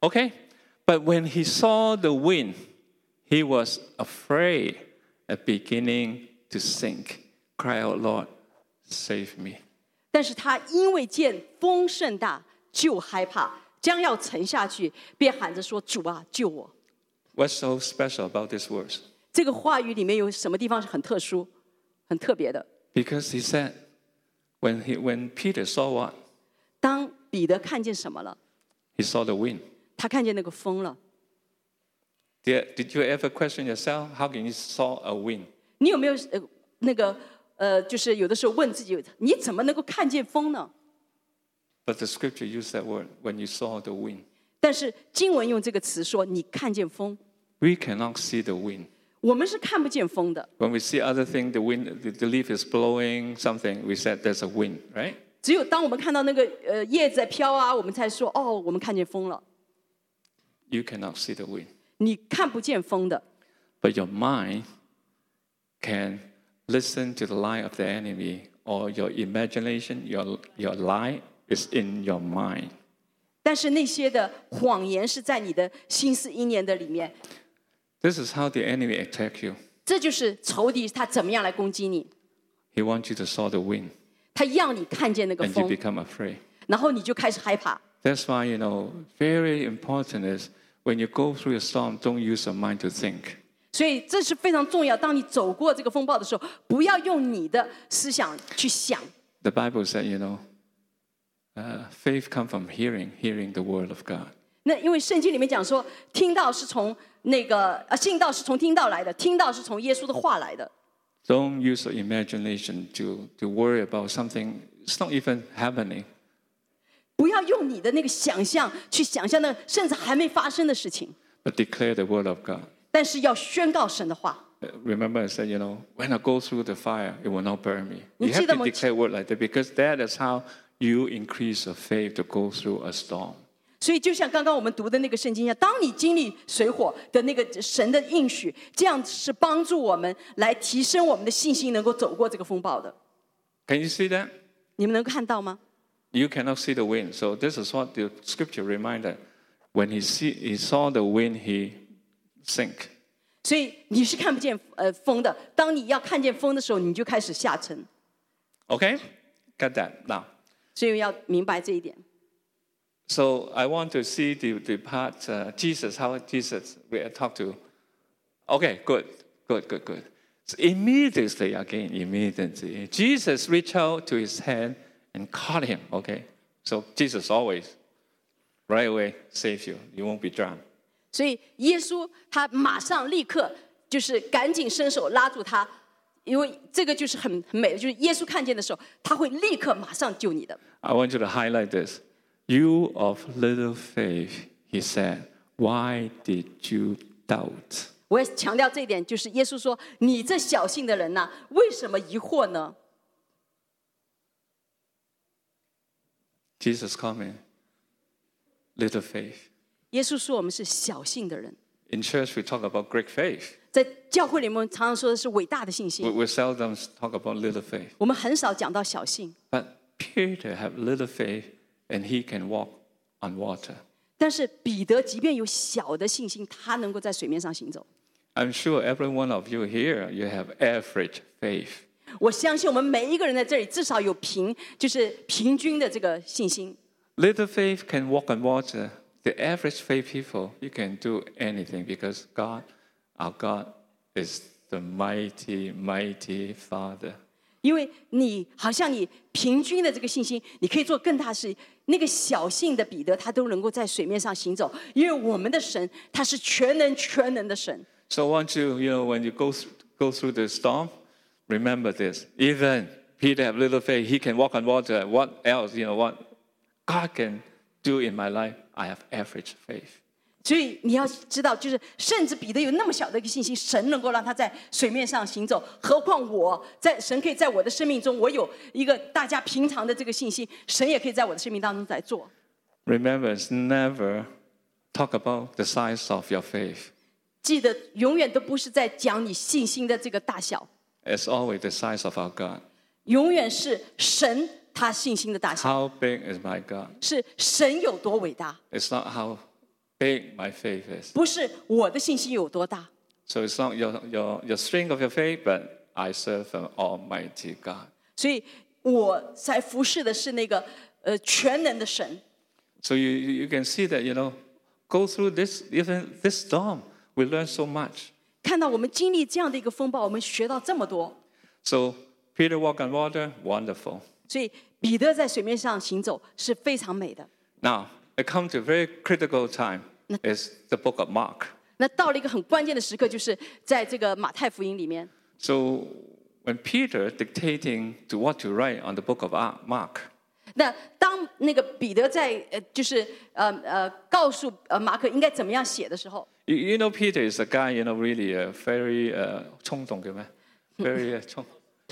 Okay, but when he saw the wind, he was afraid and beginning to sink. Cry out, Lord, save me. 但是他因为见风甚大，就害怕，将要沉下去，便喊着说：“主啊，救我！” What's so special about these words? 这个话语里面有什么地方是很特殊、很特别的？ Because he said, when he when Peter saw what 当彼得看见什么了？ he saw the wind. 他看见那个风了。 Did, did you ever question yourself? How can you saw a wind? 你有没有呃那个呃，就是有的时候问自己，你怎么能够看见风呢？ But the scripture used that word when you saw the wind. 但是经文用这个词说，你看见风， We cannot see the wind. 我们是看不见风的。 When we see other things, the wind, the, the leaf is blowing something, we said there's a wind, right? 只有当我们看到那个呃叶子在飘啊，我们才说哦，我们看见风了。 You cannot see the wind. 你看不见风的， But your mind can listen to the lie of the enemy or your imagination, your, your lie is in your mind. 但是那些的谎言是在你的心思意念的里面。 This is how the enemy attack you. 这就是仇敌他怎么样来攻击你， He wants you to saw the wind 他要你看见那个 and you 风， become afraid. 然后你就开始害怕。 That's why, you know, very important is when you go through a storm, don't use your mind to think. 所以这是非常重要。当你走过这个风暴的时候，不要用你的思想去想。 The Bible said, you know, uh, faith comes from hearing, hearing the word of God. 那因为圣经里面讲说，听到是从 那个呃，信道是从听到来的，听到是从耶稣的话来的。Don't use your imagination to, to worry about something it's not even happening. 不要用你的那个想象去想象那甚至还没发生的事情，but declare the word of God. 但是要宣告神的话。Uh, Remember, I said, you know, when I go through the fire, it will not burn me. You have to declare word like that because that is how you increase your faith to go through a storm. 所以，就像刚刚我们读的那个圣经一样，当你经历水火的那个神的应许，这样是帮助我们来提升我们的信心，能够走过这个风暴的。Can you see that? 你们能看到吗？you cannot see the wind. So this is what the scripture reminded. When he, see, he saw the wind, he sink. 所以你是看不见呃风的。当你要看见风的时候，你就开始下沉。Okay? Get that now. 所以要明白这一点。So I want to see the, the part, uh, Jesus, how Jesus we talk to. Okay, good, good, good, good. So immediately, again, immediately, Jesus reached out to his hand and caught him, okay? So Jesus always, right away, save you. You won't be drowned. 所以耶稣他马上立刻就是赶紧伸手拉住他，因为这个就是很很美的，就是耶稣看见的时候，他会立刻马上救你的。 I want you to highlight this. You of little faith, he said, why did you doubt? 我要强调这一点，就是耶稣说：“你这小信的人呐、为什么疑惑呢？ Jesus coming, little faith. 耶稣说我们是小信的人， In church, we talk about great faith. 在教会里面常常说的是伟大的信 We, 心， we seldom talk about little faith. 我们很少讲到小信。 But Peter had little faith and he can walk on water. 但是彼得即便有小的信心，他能够在水面上行走。 I'm sure every one of you here, you have average faith. 我相信我们每一个人在这里至少有平，就是平均的这个信心。 Little faith can walk on water. The average faith people, you can do anything because God, our God, is the mighty, mighty Father. 因为你好像你平均的这个信心，你可以做更大的事。那个小信的彼得，他都能够在水面上行走，因为我们的神他是全能全能的神。 So I want you, you know, when you go, through, go through the storm, remember this. Even Peter have little faith, he can walk on water. What else, you know, what God can do in my life, I have average faith. 所以你要知道，就是甚至彼得有那么小的一个信心，神能够让他在水面上行走，何况我在神可以在我的生命中，我有一个大家平常的这个信心，神也可以在我的生命当中来做。 Remember, it's never talk about the size of your faith. 记得永远都不是在讲你信心的这个大小， It's always the size of our God. 永远是神他信心的大小， How big is my God? 是神有多伟大， It's not how big my faith is. 不是我的信心有多大。 So it's not your, your, your strength of your faith, but I serve an almighty God. 所以我在服侍的是那个呃全能的神。 So you, you you can see that, you know, go through this, even this storm, we learn so much. 看到我们经历这样的一个风暴，我们学到这么多。 So Peter walk on water, wonderful. 所以彼得在水面上行走是非常美的。 Now, it comes to a very critical time. It's the book of Mark. 那到了一个很关键的时刻，就是在这个马太福音里面， So when Peter dictating to what to write on the book of Ar- Mark, 那当那个彼得在呃就是呃呃告诉呃马可应该怎么样写的时候， you, you know Peter is a guy, you know, really uh, very uh, 冲动叫咩? very uh, 冲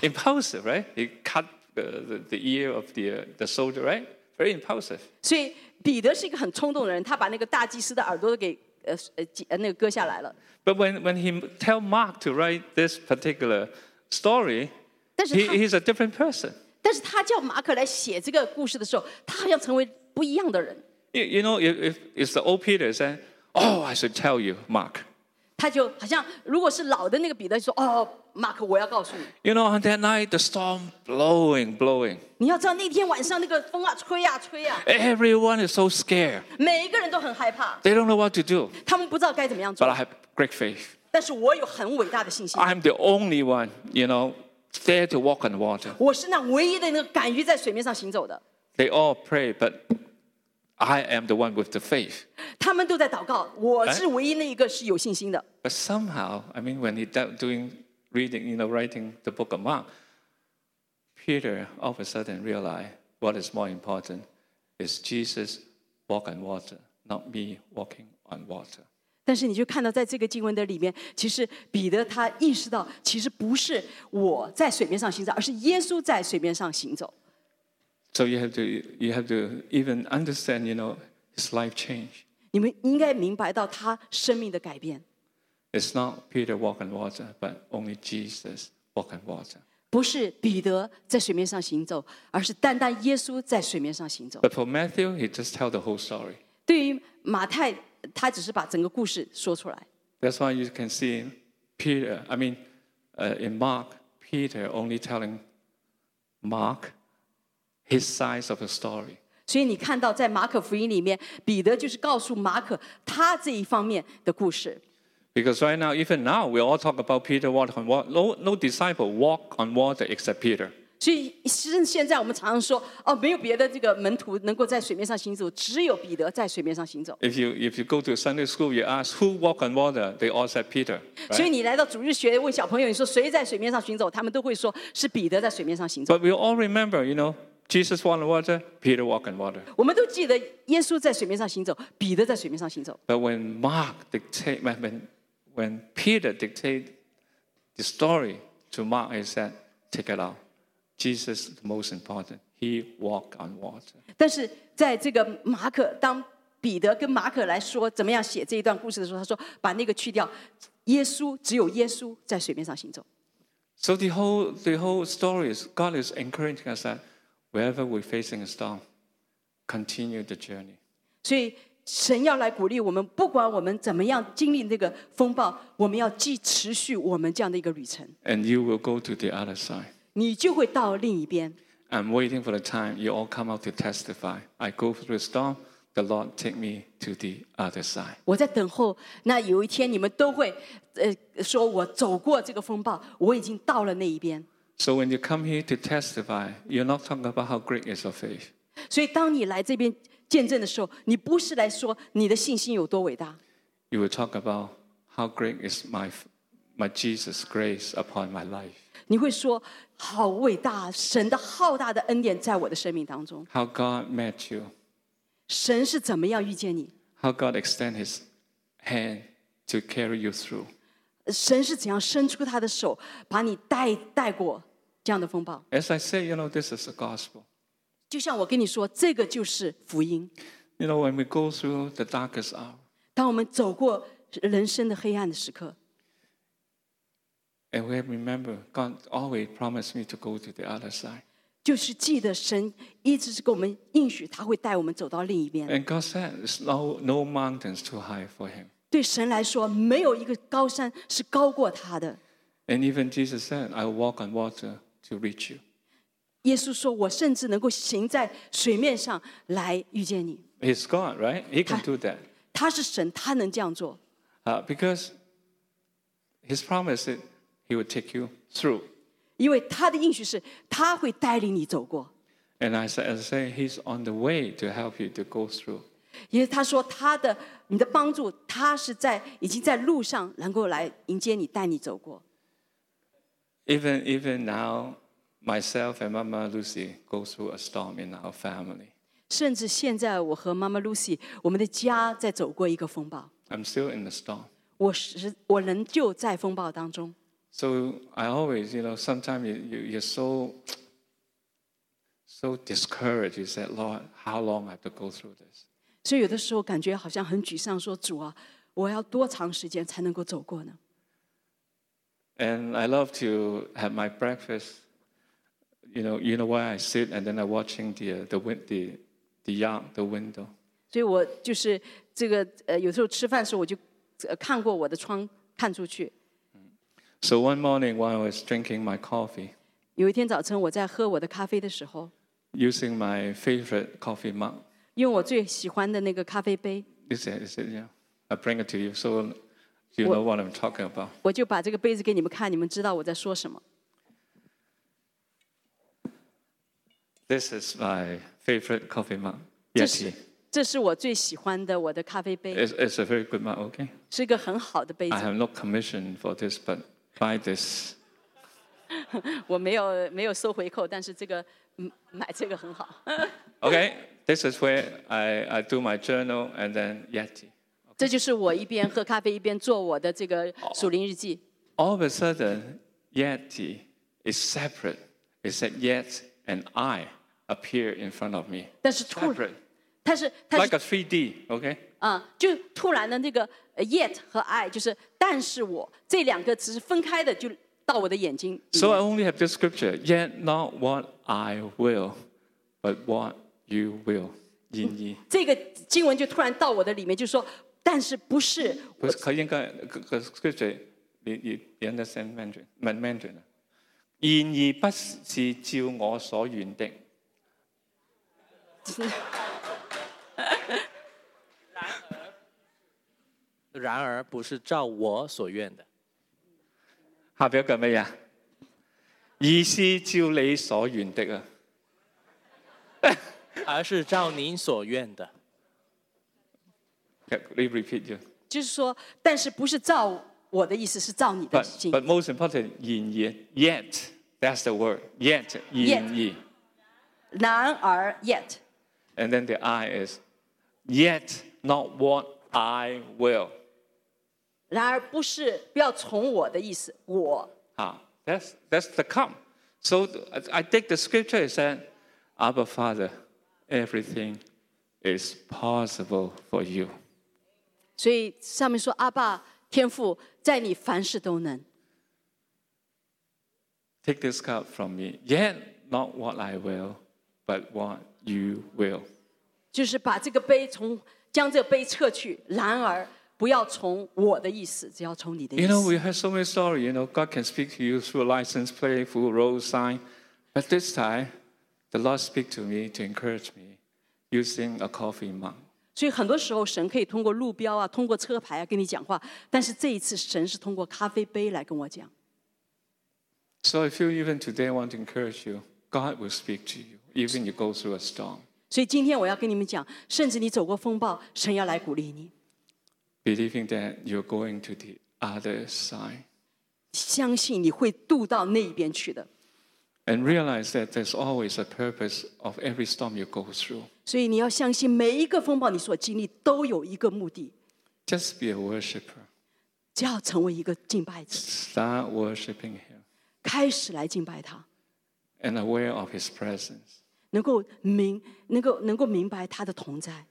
impulsive, right? He cut the, the, the ear of the, uh, the soldier, right? Very impulsive. 所以彼得是一个很冲动的人，他把那个大祭司的耳朵都给呃呃挤呃那个割下来了。 But when, when he tell Mark to write this particular story, 但是 he, 他 he's a different person. 但是他叫马可来写这个故事的时候，他好像成为不一样的人。 You, you know, if, if it's the old Peter saying, oh, I should tell you, Mark. 他就好像如果是老的那个彼得就说：“哦， 马可，我要告诉你， You know, on that night, the storm blowing, blowing. 你要知道那天晚上那个风啊吹呀、吹呀、 Everyone is so scared. 每一个人都很害怕， They don't know what to do. 他们不知道该怎么样 But 做 I。have great faith. 但是我有很伟大的信心， I'm the only one, you know, dare to walk on water. 我是那唯一的那个敢于在水面上行走的。 They all pray, but I am the one with the faith. 他们都在祷告，我是唯一那一个是有信心的。 But somehow, I mean, when he do- doing reading, you know, writing the book of Mark, Peter all of a sudden realized what is more important is Jesus walk on water, not me walking on water. 但是你就看到，在这个经文的里面，其实彼得他意识到，其实不是我在水面上行走，而是耶稣在水面上行走。 So you have to, you have to even understand, you know, his life change. 你们应该明白到他生命的改变， It's not Peter walk on water, but only Jesus walk on water. 不是彼得在水面上行走，而是单单耶稣在水面上行走。 But for Matthew, he just tell the whole story. 对于马太，他只是把整个故事说出来。 That's why you can see Peter, I mean, uh, in Mark, Peter only telling Mark his side of the story. 所以你看到在马可福音里面，彼得就是告诉马可他这一方面的故事。 Because right now, even now, we all talk about Peter walk on water. No, no disciple walk on water except Peter. 所以，其实现在我们常常说，哦，没有别的这个门徒能够在水面上行走，只有彼得在水面上行走。 If you, if you go to Sunday school, you ask who walk on water, they all said Peter. 所以 Right? 你来到主日学问小朋友，你说谁在水面上行走，他们都会说是彼得在水面上行走。 But we all remember, you know, Jesus walk on water, Peter walk on water. 我们都记得耶稣在水面上行走，彼得在水面上行走。 But when Mark dictate, when, when, when Peter dictate the story to Mark, he said, take it out. Jesus is the most important. He walked on water. 但是在这个马可，当彼得跟马可来说怎么样写这一段故事的时候，他说把那个去掉，耶稣只有耶稣在水面上行走。 So the whole, the whole story is God is encouraging us that wherever we're facing a storm, continue the journey. 所以 神要来鼓励我们，不管我们怎么样经历那个风暴，我们要继持续我们这样的一个旅程，And you will go to the other side. 你就会到另一边。I'm waiting for the time you all come out to testify. I go through the storm, the Lord take me to the other side. 我在等候，那有一天你们都会，呃，说我走过这个风暴，我已经到了那一边。So when you come here to testify, you're not talking about how great is your faith. 所以当你来这边见证的时候，你不是来说你的信心有多伟大， You will talk about how great is my, my Jesus' grace upon my life. 你会说好伟大，神的浩大的恩典在我的生命当中， How God met you. 神是怎么样遇见你， How God extend his hand to carry you through. 神是怎样伸出他的手把你带带过这样的风暴。 As I say, you know, this is the gospel. 就像我跟你说，这个就是福音。 You know, when we go through the darkest hour, 当我们走过人生的黑暗的时刻， and we remember God always promised me to go to the other side. 就是记得神一直是给我们应许，他会带我们走到另一边。 And God said, there's no, no mountains too high for him. 对神来说，没有一个高山是高过他的。 And even Jesus said, I will walk on water to reach you. 耶稣说：“我甚至能够行在水面上来遇见你。 He's God, right? He can do that. 他是神，他能这样做， Uh, because his promise is he will take you through. 因为他的应许是他会带领你走过。 And as I, as I say, he's on the way to help you to go through. 因为他说他的你的帮助，他是在已经在路上能够来迎接你，带你走过。 Even, even now, myself and Mama Lucy go through a storm in our family. 甚至现在，我和妈妈 Lucy，我们的家在走过一个风暴， I'm still in the storm. 我是我仍旧在风暴当中。 So I always, you know, sometimes you, you, you're so, so discouraged. You said, Lord, how long I have to go through this? 所以有的时候感觉好像很沮丧，说主啊，我要多长时间才能够走过呢？ And I love to have my breakfast. You know, you know where I sit, and then I'm watching the uh, the win- the the yard, the window. 所以我就是这个呃，有时候吃饭的时候我就呃看过我的窗看出去。 So one morning while I was drinking my coffee, 有一天早晨我在喝我的咖啡的时候， using my favorite coffee mug, 用我最喜欢的那个咖啡杯， this is, this is, yeah, I bring it to you so you know what I'm talking about. 我就把这个杯子给你们看，你们知道我在说什么。 This is my favorite coffee mug, 这是 Yeti. 这是我最喜欢的我的咖啡杯， It's, it's a very good mug, okay? 是一个很好的杯 I 子。 have no commission for this, but buy this. 我没有没有收回扣，但是这个嗯买这个很好。 Okay, this is where I, I do my journal and then Yeti. 这就是我一边喝咖啡一边做我的这个属灵日记。 All of a sudden, Yeti is separate. It said Yet and I appear in front of me. 但是突 Separate. 但是但 Like 是 a 3D, okay? 啊、就突然的那个呃 yet 和 I 就是但是我这两个词是分开的，就 到我的眼睛里 So I 面。 only have this scripture. Yet not what I will, but what you will. 然而，这个经文就突然到我的里面，就说，但是不是佢佢应该个个 scripture 你你你 understand Mandarin 唔系 Mandarin 啊？然而不是照我所愿的。 然而不是照我所愿的，下邊一個係乜嘢啊？而是照你所願的啊！而是照您所愿的。你 repeat 咗。就是说，但是不是照我的意思，是照你的 But 心。but most important 然而 yet that's the word yet 然而然而，yet，and then the I is yet not what I will 然而不是不要从我的意思，我 Ah, that's that's the come. So I I think the scripture is that Abba Father, everything is possible for you. 所以上面说阿爸天父在你凡事都能。 Take this cup from me. Yet not what I will, but what you will. 就是把这个杯从将这个杯撤去，然而不要从我的意思，只要从你的意 You know, 思。 we have so many stories. You know, God can speak to you through a license plate, through a road sign. But this time, the Lord speak to me to encourage me using a coffee mug. 所以很多时候神可以通过路标啊，通过车牌啊跟你讲话，但是这一次神是通过咖啡杯来跟我讲。 So I feel even today I want to encourage you. God will speak to you, even you go through a storm. 所以今天我要跟你们讲，甚至你走过风暴，神要来鼓励你， Believing that you're going to the other side. 相信你会渡到那一边去的。 And realize that there's always a purpose of every storm you go through. 所以你要相信，每一个风暴你所经历都有一个目的， Just be a worshiper. 只要成为一个敬拜者， Start worshiping Him 开始来敬拜他， and aware of His presence. 能够明，能够能够明白他的同在，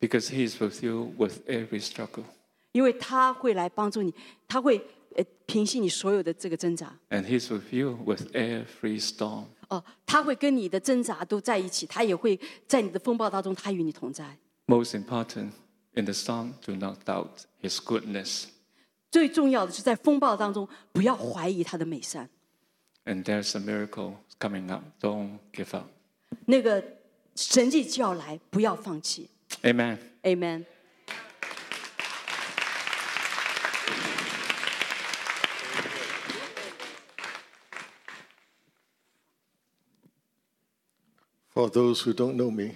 Because He is with you with every struggle. 因为他会来帮助你，他会呃平息你所有的这个挣扎。 And He's with you with every storm. 哦，他会跟你的挣扎都在一起，他也会在你的风暴当中，他与你同在。 Most important, in the storm, do not doubt His goodness. 最重要的是在风暴当中，不要怀疑他的美善。 And there's a miracle coming up. Don't give up. 那个神迹就要来，不要放弃。 Amen. Amen。 For those who don't know me,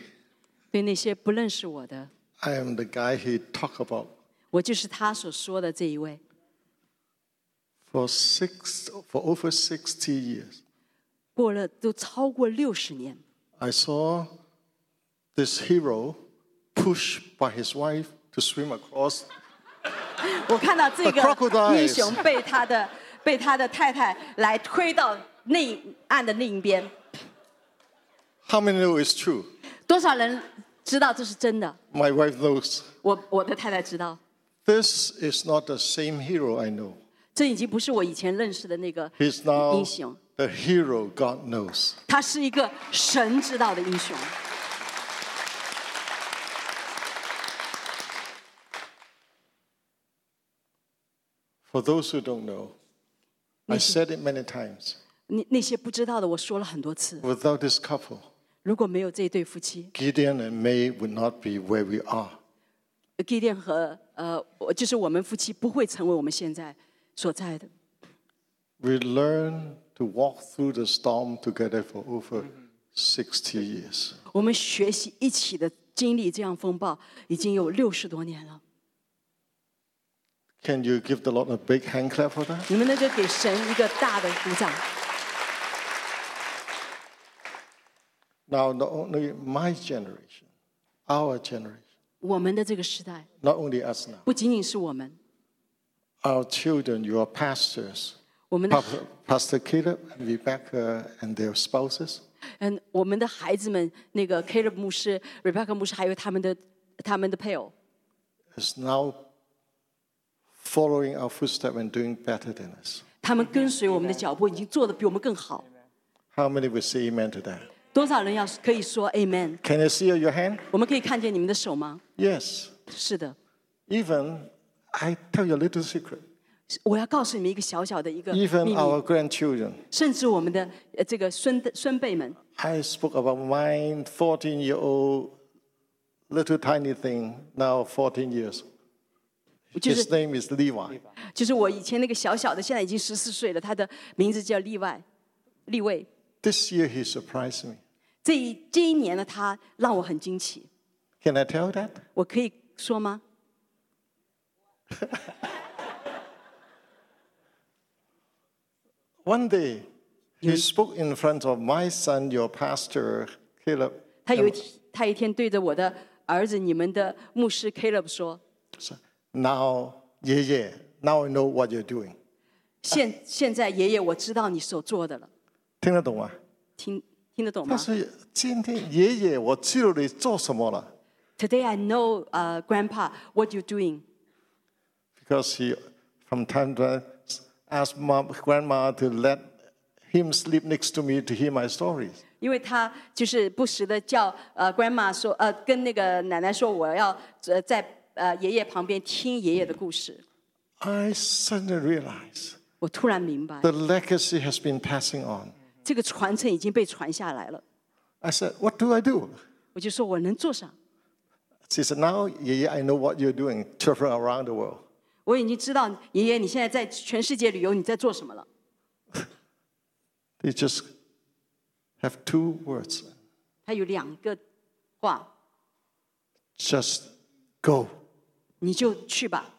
对那些不认识我的， I am the guy he talked about 我就是他所说的这一位。 for six for over 60 years. 过了都超过六十年， I saw this hero pushed by his wife to swim across 我看到这 The 个 crocodiles 英雄被他的被他的太太来推到那岸的另一边。 How many know it's true? 多少人知道这是真的？ My wife knows. 我我的太太知道， This is not the same hero I know. 这已经不是我以前认识的那个 He's now 英雄， the hero God knows. 他是一个神知道的英雄。 For those who don't know, I said it many times. 那那些不知道的，我说了很多次。 Without this couple, 如果没有这对夫妻 Gideon and May would not be where we are. Gideon 和呃，我就是我们夫妻不会成为我们现在所在的。 We learned to walk through the storm together for over 60 years. 我们学习一起的经历这样风暴，已经有六十多年了。 Can you give the Lord a big hand clap for that? 你们能够给神一个大的鼓掌。 Now, not only my generation, our generation, 我们的这个时代， not only us now, 不仅仅是我们， our children, your pastors, 我们的 Pastor, Pastor Caleb, Rebecca, and their spouses, 嗯，我们的孩子们，那个 Caleb 牧师、Rebecca 牧师，还有他们的他们的配偶， is now following our footsteps and doing better than us. 他们跟随我们的脚步，已经做的比我们更好。 How many will say amen to that? 多少人要可以说 Amen？ Can you see your hand? 我们可以看见你们的手吗？ Yes. 是的， Even, I tell you a little secret. 我要告诉你们一个小小的一个 Even 秘 our 密，grandchildren. 甚至我们的呃这个孙孙辈们，I spoke about my fourteen-year-old little tiny thing, now fourteen years. His name is Levi. 就是我以前那个小小的，现在已经十四岁了，他的名字叫例外，立位。This year he surprised me. 这一这一年呢，他让我很惊奇。Can I tell that? 我可以说吗？One day, he spoke in front of my son, your pastor, Caleb. 他有一天，他一天对着我的儿子，你们的牧师 Caleb 说 So, Now, yeah, yeah, now I know what you're doing.：“ 现现在爷爷，我知道你所做的了，听得懂吗？听听得懂吗但是今天爷爷，我知道你做什么了。 ？Today I know, uh, Grandpa, what you doing. Because he, from time to time, asked mom, grandma to let him sleep next to me to hear my stories. 因为他就是不时的叫呃 grandma 说呃跟那个奶奶说我要呃在呃爷爷旁边听爷爷的故事。 I suddenly realized 我突然明白， the legacy has been passing on. 这个传承已经被传下来了。 I said, What do I do? 我就说我能做啥？ She said, Now, yeah, yeah, I know what you're doing, travel around the world. 我已经知道爷爷你现在在全世界旅游，你在做什么了？They just have two words 他有两个话，just go. 你就去吧。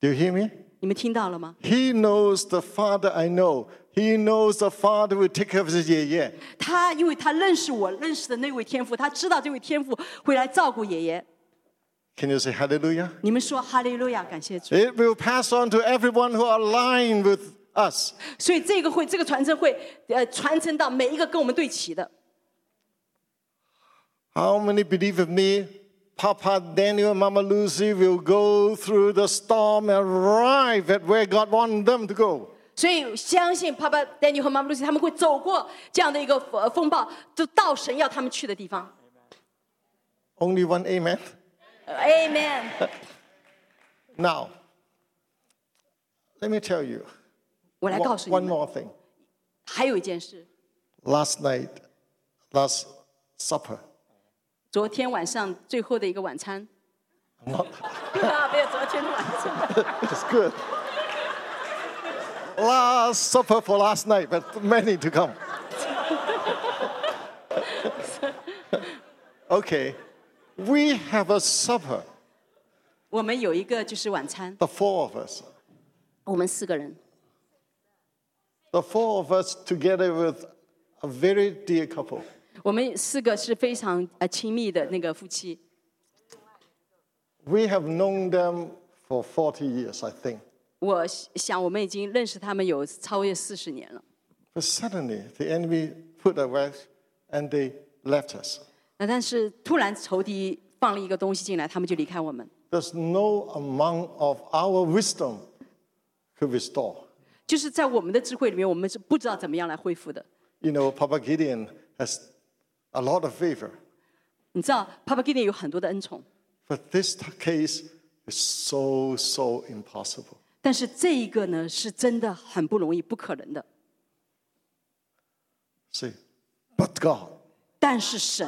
Do you hear me? 你们听到了吗？He knows the Father I know. He knows the Father will take care of his yeah, yeah. 他因为他认识我认识的那位天父，他知道这位天父会来照顾爷爷。Can you say hallelujah? 你们说哈利路亚，感谢主。 It will pass on to everyone who are aligned with us. 所以这个会，这个传承会，呃，传承到每一个跟我们对齐的。 How many believe with me? Papa Daniel and Mama Lucy will go through the storm and arrive at where God wants them to go. 所以相信 Papa Danny 和 Mama Lucy 他们会走过这样的一个呃风暴，就到神要他们去的地方。 Only one amen. 呃 Amen。 Now, let me tell you 我来告 one, 诉你 one 们， more thing. 还有一件事， Last night, last supper, 昨天晚上最后的一个晚餐。啊，没有昨天的晚餐。 it's good. last supper for last night, but many to come. okay, we have a supper, 我们有一个就是晚餐， the four of us. 我们四个人， The four of us together with a very dear couple. 我们四个是非常呃亲密的那个夫妻。 We have known them for 40 years, I think. 我想我们已经认识他们有超越四十年了。 But suddenly, the enemy put a wedge and they left us. 那但是突然仇敌放了一个东西进来，他们就离开我们。 There's no amount of our wisdom could restore. 就是在我们的智慧里面，我们是不知道怎么样来恢复的。 You know, Papa Gideon has a lot of favor, 你知道，Papa Gideon 有很多的恩宠， but this t- case is so, so impossible. 但是这一个呢，是真的很不容易，不可能的。 Say, but God. 但是神，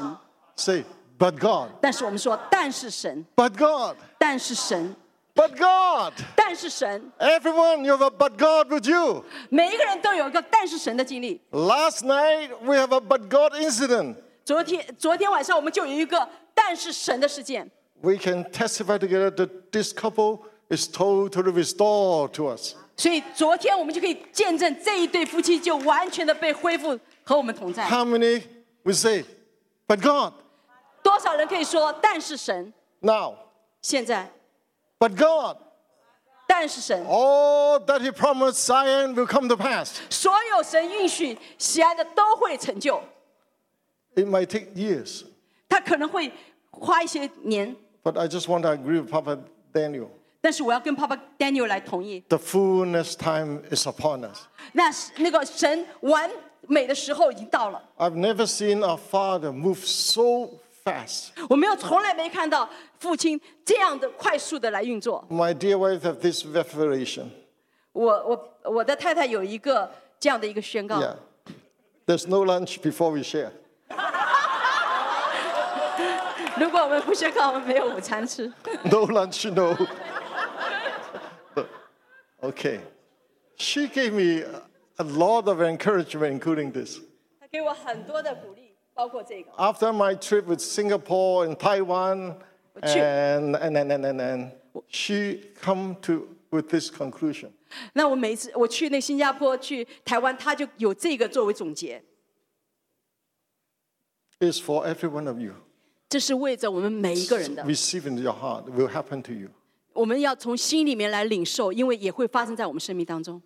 Say, but God. 但是我们说，但是神， But God. 但是神， But God. 但是神， Everyone, you have a but God with you. 每一个人都有一个但是神的经历。 Last night, we have a but God incident. 昨天，昨天晚上我们就有一个但是神的事件。 We can testify together that this couple is totally restored to us. 所以昨天我们就可以见证这一对夫妻就完全的被恢复和我们同在。 How many will say, but God? 多少人可以说但是神？ Now, 现在 but God. 但是神， All that He promised Zion will come to pass. 所有神允许喜爱的都会成就。 It might take years, 他可能会花一些年， but I just want to agree with Papa Daniel. 但是我要跟爸爸 Daniel 来同意。 The fullness time is upon us. 那是那个神完美的时候已经到了。 I've never seen a father move so fast. 我没有从来没看到父亲这样的快速的来运作。 My dear wife have this revelation. 我我我的太太有一个这样的一个宣告 Yeah. There's no lunch before we share. 如果我们不宣告，我们没有午餐吃。 No lunch, no. okay. She gave me a lot of encouragement, including this. 他给我很多的鼓励， 包括这个。 After my trip with Singapore and Taiwan, Sure. and, and, and, and, and, and she come to with this conclusion. 那我每次我去那新加坡、去台湾，他就有这个作为总结， It's for every one of you. 这是为着我们每一个人的。 Receive into your heart. It will happen to you. 我们要从心里面来领受，因为也会发生在我们生命当中。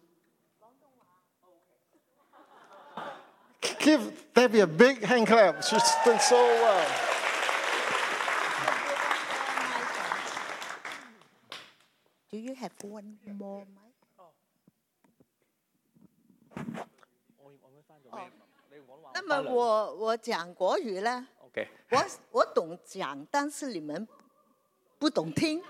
Give Debbie a big hand clap. She's done so well. Do you have one more mic? 那么我我讲国语呢， OK，我我懂讲，但是你们不懂听。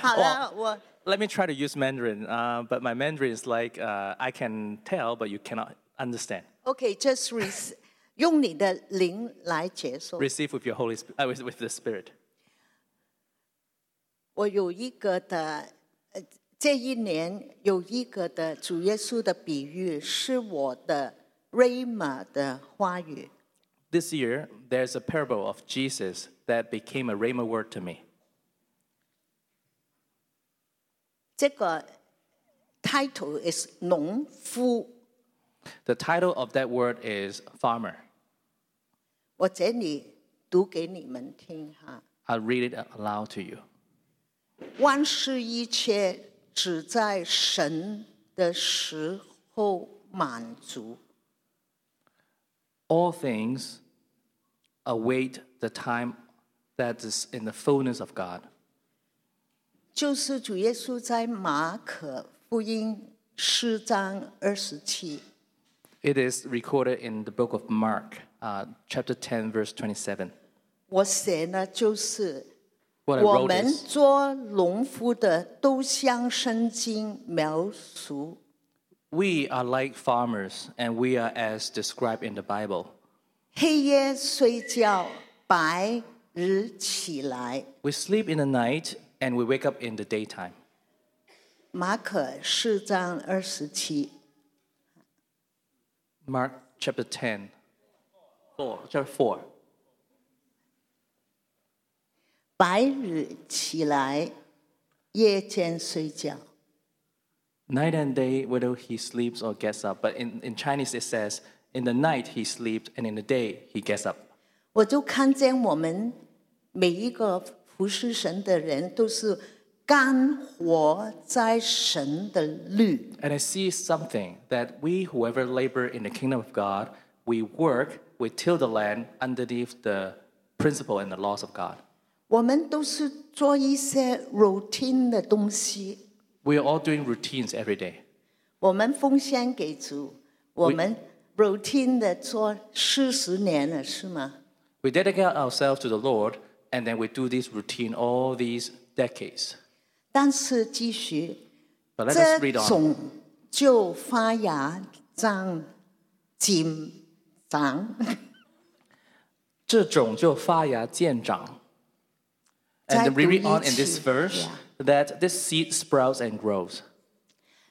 好了，我 Let me try to use Mandarin, uh, but my Mandarin is like uh, I can tell, but you cannot understand. Okay, just receive. 用你的灵来接受。Receive with your Holy Spirit, uh, with, with the Spirit. 我有一个的，呃，这一年有一个的主耶稣的比喻是我的 rhema 的话语。This year, there's a parable of Jesus that became a rhema word to me. 这个 title is 农夫。The title of that word is farmer. 我这里读给你们听哈。 I'll read it aloud to you. 万事一切只在神的时候满足。 All things await the time that is in the fullness of God. 就是主耶稣在马可福音四章二十七， It is recorded in the book of Mark, uh, chapter 10, verse 27. 我写呢就是。 What I 我 wrote 们 is 做农夫的都像圣经描述， We are like farmers, and we are as described in the Bible. 黑夜睡觉，白日起来。 We sleep in the night, and we wake up in the daytime. 马可四章二十七， Mark chapter 10, 4, chapter 4. 白日起来，夜间睡觉。 Night and day, whether he sleeps or gets up. But in, in Chinese, it says, in the night he sleeps, and in the day he gets up. 我就看见我们每一个服侍神的人都是 干活在神的律。 And I see something that we, whoever labor in the kingdom of God, we work, we till the land underneath the principle and the laws of God. 我们都是做一些 routine 的东西。 We are all doing routines every day. 我们奉献给主，我们 routine 的做四十年了，是吗？ We dedicate ourselves to the Lord, and then we do this routine all these decades. 但是继续这种就发芽长紧长，这种就发芽见长. And we read on in this verse that this seed sprouts and grows.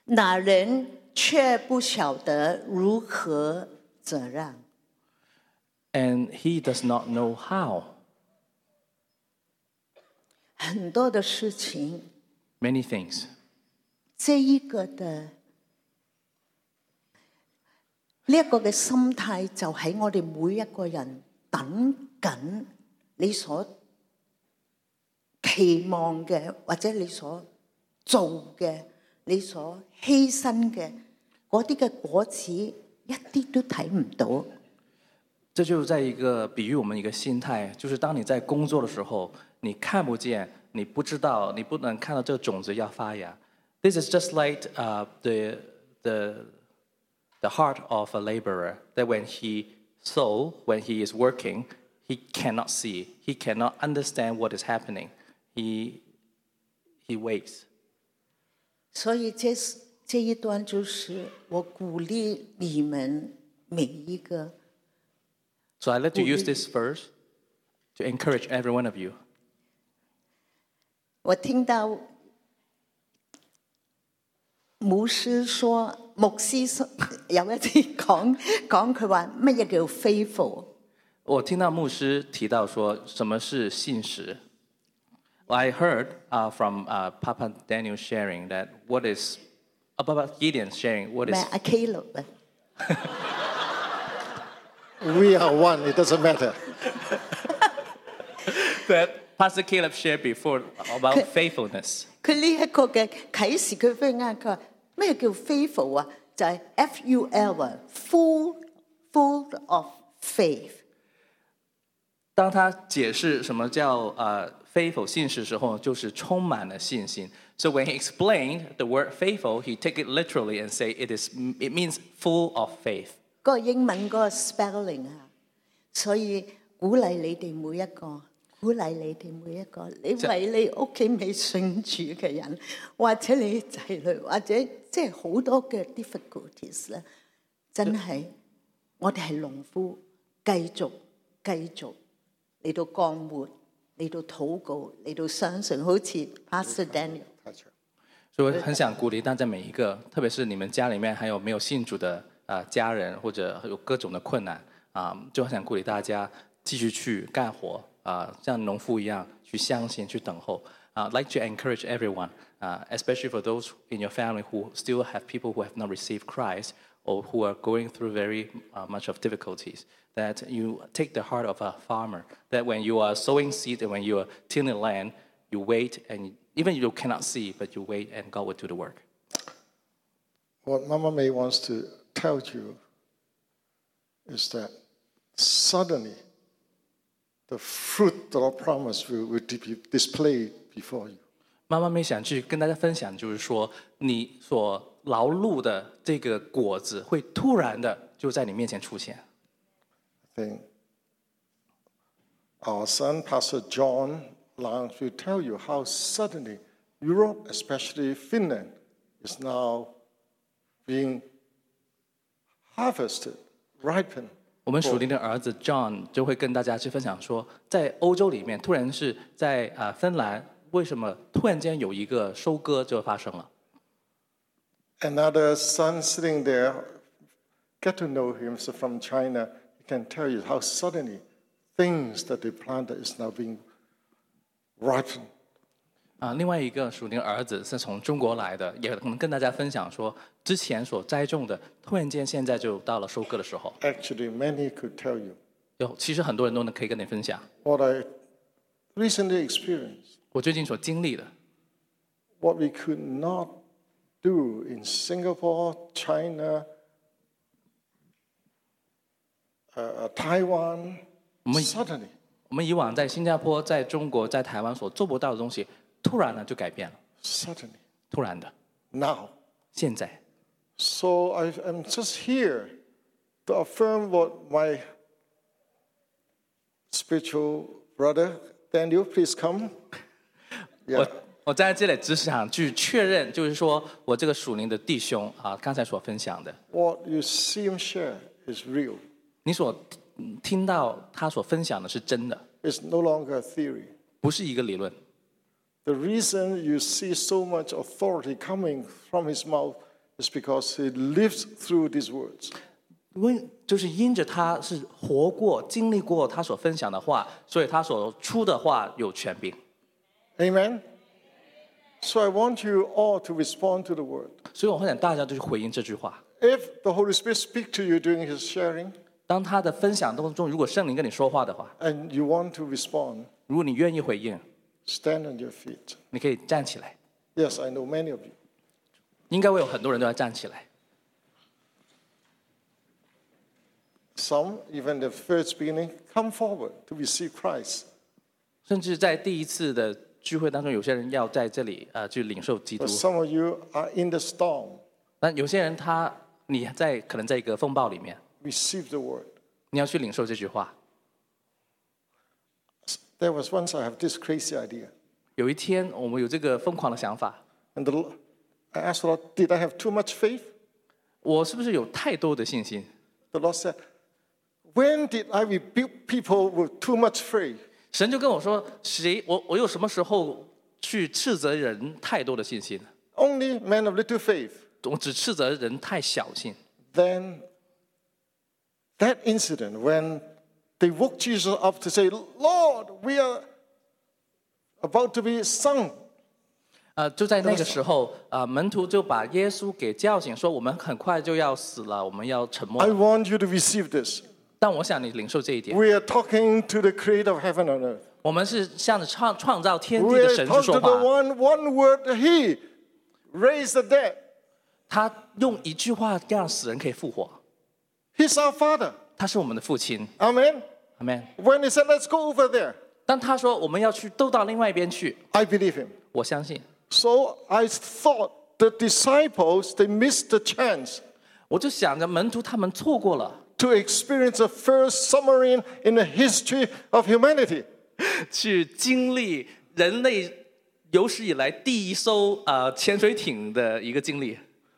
那人却不晓得如何责让。And he does not know how. 很多的事情，Many things. 這一個嘅呢一個嘅心態，就喺我哋每一個人等緊你所期望嘅，或者你所做嘅，你所犧牲嘅嗰啲嘅果子，一啲都睇唔到。这就是在一个比喻我们一个心态，就是当你在工作的时候，你看不见你不知道，你不能看到这个种子要发芽。This is just like uh, the the the heart of a laborer that when he sow, when he is working, he cannot see, he cannot understand what is happening. He he waits. 所以这是这一段就是我鼓励你们每一个， So I like to use this verse to encourage every one of you. 我听到牧師說，牧師說有一次講講佢話乜嘢叫 faithful？我听到牧師提到說什麼是信實。I heard uh, from uh, Papa Daniel sharing that what is uh, Papa Gideon sharing what is 阿 Caleb 啊？We are one, it doesn't matter. that Pastor Caleb shared before about faithfulness. 佢呢一个嘅启示，佢非常啱。佢话咩叫 faithful 啊？就系 F U L 啊，full full of faith。当他解释什么叫呃 faithful 信实时候，就是充满了信心。So when he explained the word faithful, he take it literally and say it is it means full of faith. 嗰个英文嗰个 spelling 啊，所以鼓励你哋每一个， 鼓勵你哋每一個，你為你屋企未信主嘅人，或者你仔女，或者即係好多嘅 difficulties 咧，真係我哋係農夫，繼續繼續嚟到幹活，嚟到禱告，嚟到相信，好似 Pastor Daniel。所以我很想鼓勵大家每一個，特別是你們家裡面還有沒有信主的啊、呃家人，或者有各種的困難啊、就很想鼓勵大家繼續去干活啊、像农夫一样去相信、去等候啊、like to encourage everyone, uh, especially for those in your family who still have people who have not received Christ or who are going through very uh, much of difficulties. That you take the heart of a farmer. That when you are sowing seed and when you are tilling land, you wait and even you cannot see, but you wait and God will do the work. What Mama May wants to tell you is that suddenly the fruit of promise will, will be displayed before you. 妈妈妹想去跟大家分享，就是说你所劳碌的这个果子会突然的就在你面前出现。 I think our son, Pastor John Lang, will tell you how suddenly Europe, especially Finland, is now being harvested, ripened. 我们属灵的儿子 John 就会跟大家去分享说，在欧洲里面，突然是在啊、芬兰，为什么突然间有一个收割就发生了？ Another son sitting there, get to know him so from China, he can tell you how suddenly things that they planted is now being ripened. 啊，另外一个属灵儿子是从中国来的，也可能跟大家分享说，之前所栽种的，突然间现在就到了收割的时候。Actually, many could tell you 有，其实很多人都能可以跟你分享，what I recently experienced, 我最近所经历的，what we could not do in Singapore, China, uh, Taiwan, suddenly. 我们以往在新加坡、在中国、在台湾所做不到的东西，突然呢就改变了， Suddenly. 突然的， Now. 现在。 So I, I'm just here to affirm what my spiritual brother Daniel, please come. 我我在这里只想去确认，就是说我这个属灵的弟兄啊，刚才所分享的， What you see him share is real. 你所嗯听到他所分享的是真的， It's no longer a theory. 不是一个理论。 The reason you see so much authority coming from his mouth is because he lives through these words. 因就是因着他是活过、经历过他所分享的话，所以他所出的话有权柄。 Amen? So I want you all to respond to the word. 所以我会想大家就去回应这句话。 If the Holy Spirit speak to you during his sharing 当他的分享当中，如果圣灵跟你说话的话， and you want to respond, 如果你愿意回应， stand on your feet. 你可以站起来。 Yes, I know many of you. 应该会有很多人都要站起来。 Some, even the first beginning, come forward to receive Christ. 甚至在第一次的 聚会当中，有些人要在这里呃去领受基督 But，some of you are in the storm. 但有些人他你在可能在一个风暴里面， Receive the word. 你要去领受这句话。 There was once I have this crazy idea. 有一天我们有这个疯狂的想法， And the, Lo- I asked the Lord, did I have too much faith? 我是不是有太多的信心？ The Lord said, when did I rebuke people with too much faith? 神就跟我说：“谁我我有什么时候去斥责人太多的信心？ Only men of little faith. 我只斥责人太小信。 Then that incident when they woke Jesus up to say, Lord, we are about to be sunk. 呃，就在那个时候，呃，门徒就把耶稣给叫醒，说：我们很快就要死了，我们要沉默 I 了。 want you to receive this. 但我想你领受这一点， We are talking to the creator of heaven and earth. 我们是向着创创造天地 We 的 are 神去 talking 说 to the 话。 one, one word, He raised the dead. 他用一句话让死人可以复活。 He's our Father. 他是我们的父亲， Amen. 阿门。 When He said, Let's go over there, 当他说我们要去都到另外一边去， I believe Him. 我相信， So I thought the disciples, they missed the chance 我就想着门徒他们错过了 to experience the first submarine in the history of humanity. 去经历人类有史以来第一艘呃潜水艇的一个经历。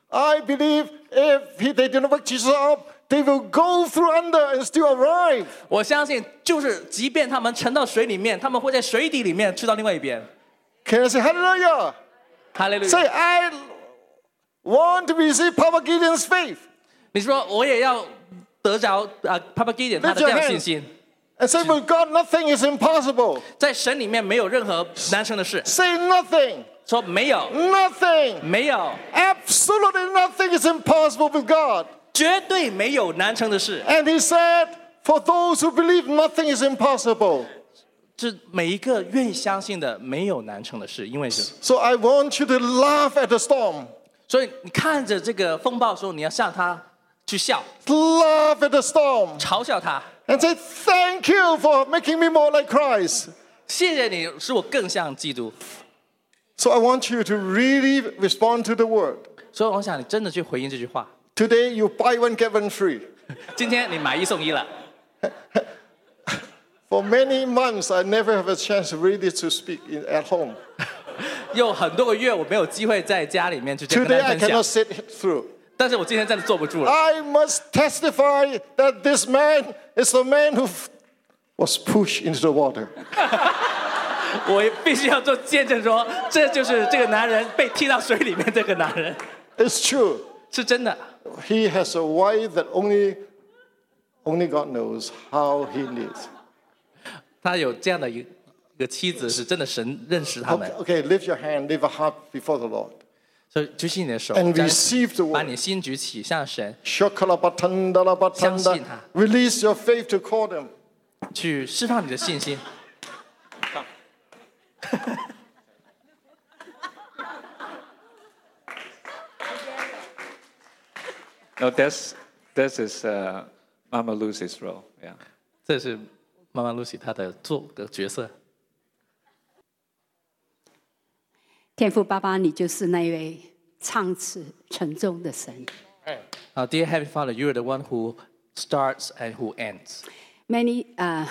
I believe if he, they didn't wake Jesus up, they will go through under and still arrive. 我相信，就是即便他们沉到水里面，他们会在水底里面去到另外一边。 Can I say hallelujah? 哈利路 Say, 亚！ I want to receive Papa Gideon's faith. 你说我也要得着啊 Papa Gideon 他的 Lift 这 your 样 hand 信心， And say, with God, nothing is impossible. 在神里面没有任何难成的事。 Say nothing. 说没有， Nothing. 没有， Absolutely nothing is impossible with God. 绝对没有难成的事。 And he said, for those who believe, nothing is impossible. 这每一个愿意相信的，没有难成的事，因为是。 So I want you to laugh at the storm. 所以你看着这个风暴的时候，你要向他去笑， Laugh at the storm. 嘲笑他。 And say, thank you for making me more like Christ. 谢谢你，使我更像基督。 So I want you to really respond to the word. 所以我想你真的去回应这句话。 Today you buy one, get one free. 今天你买一送一了。 For many months, I never have a chance really to speak in, at home. 有很多个月我没有机会在家里面去跟大 Today 家 I 分 cannot 享， sit through. 但是我今天真的坐不住了。 I must testify that this man is the man who f- was pushed into the water. 我必须要做见证说，这就是这个男人被踢到水里面，这个男人 It's true. 是真的。 He has a wife that only, only God knows how he lives. 他有这样的一一个妻子，是真的神认识他们 Okay,。okay, lift your hand, lift a heart before the Lord. 所以举起你的手， And 将 receive the 把 word. 你心举起，向神 Shokalabatandalabatanda. 相信他。 Release your faith to call them. 去释放你的信心。 No, that's, this is uh, Mama Lucy's role. Yeah. 这是妈妈 Lucy 她的做的角色。天父爸爸，你就是那位唱词沉重的神。啊、d e a r Heavenly Father, you are the one who starts and who ends. Many, uh,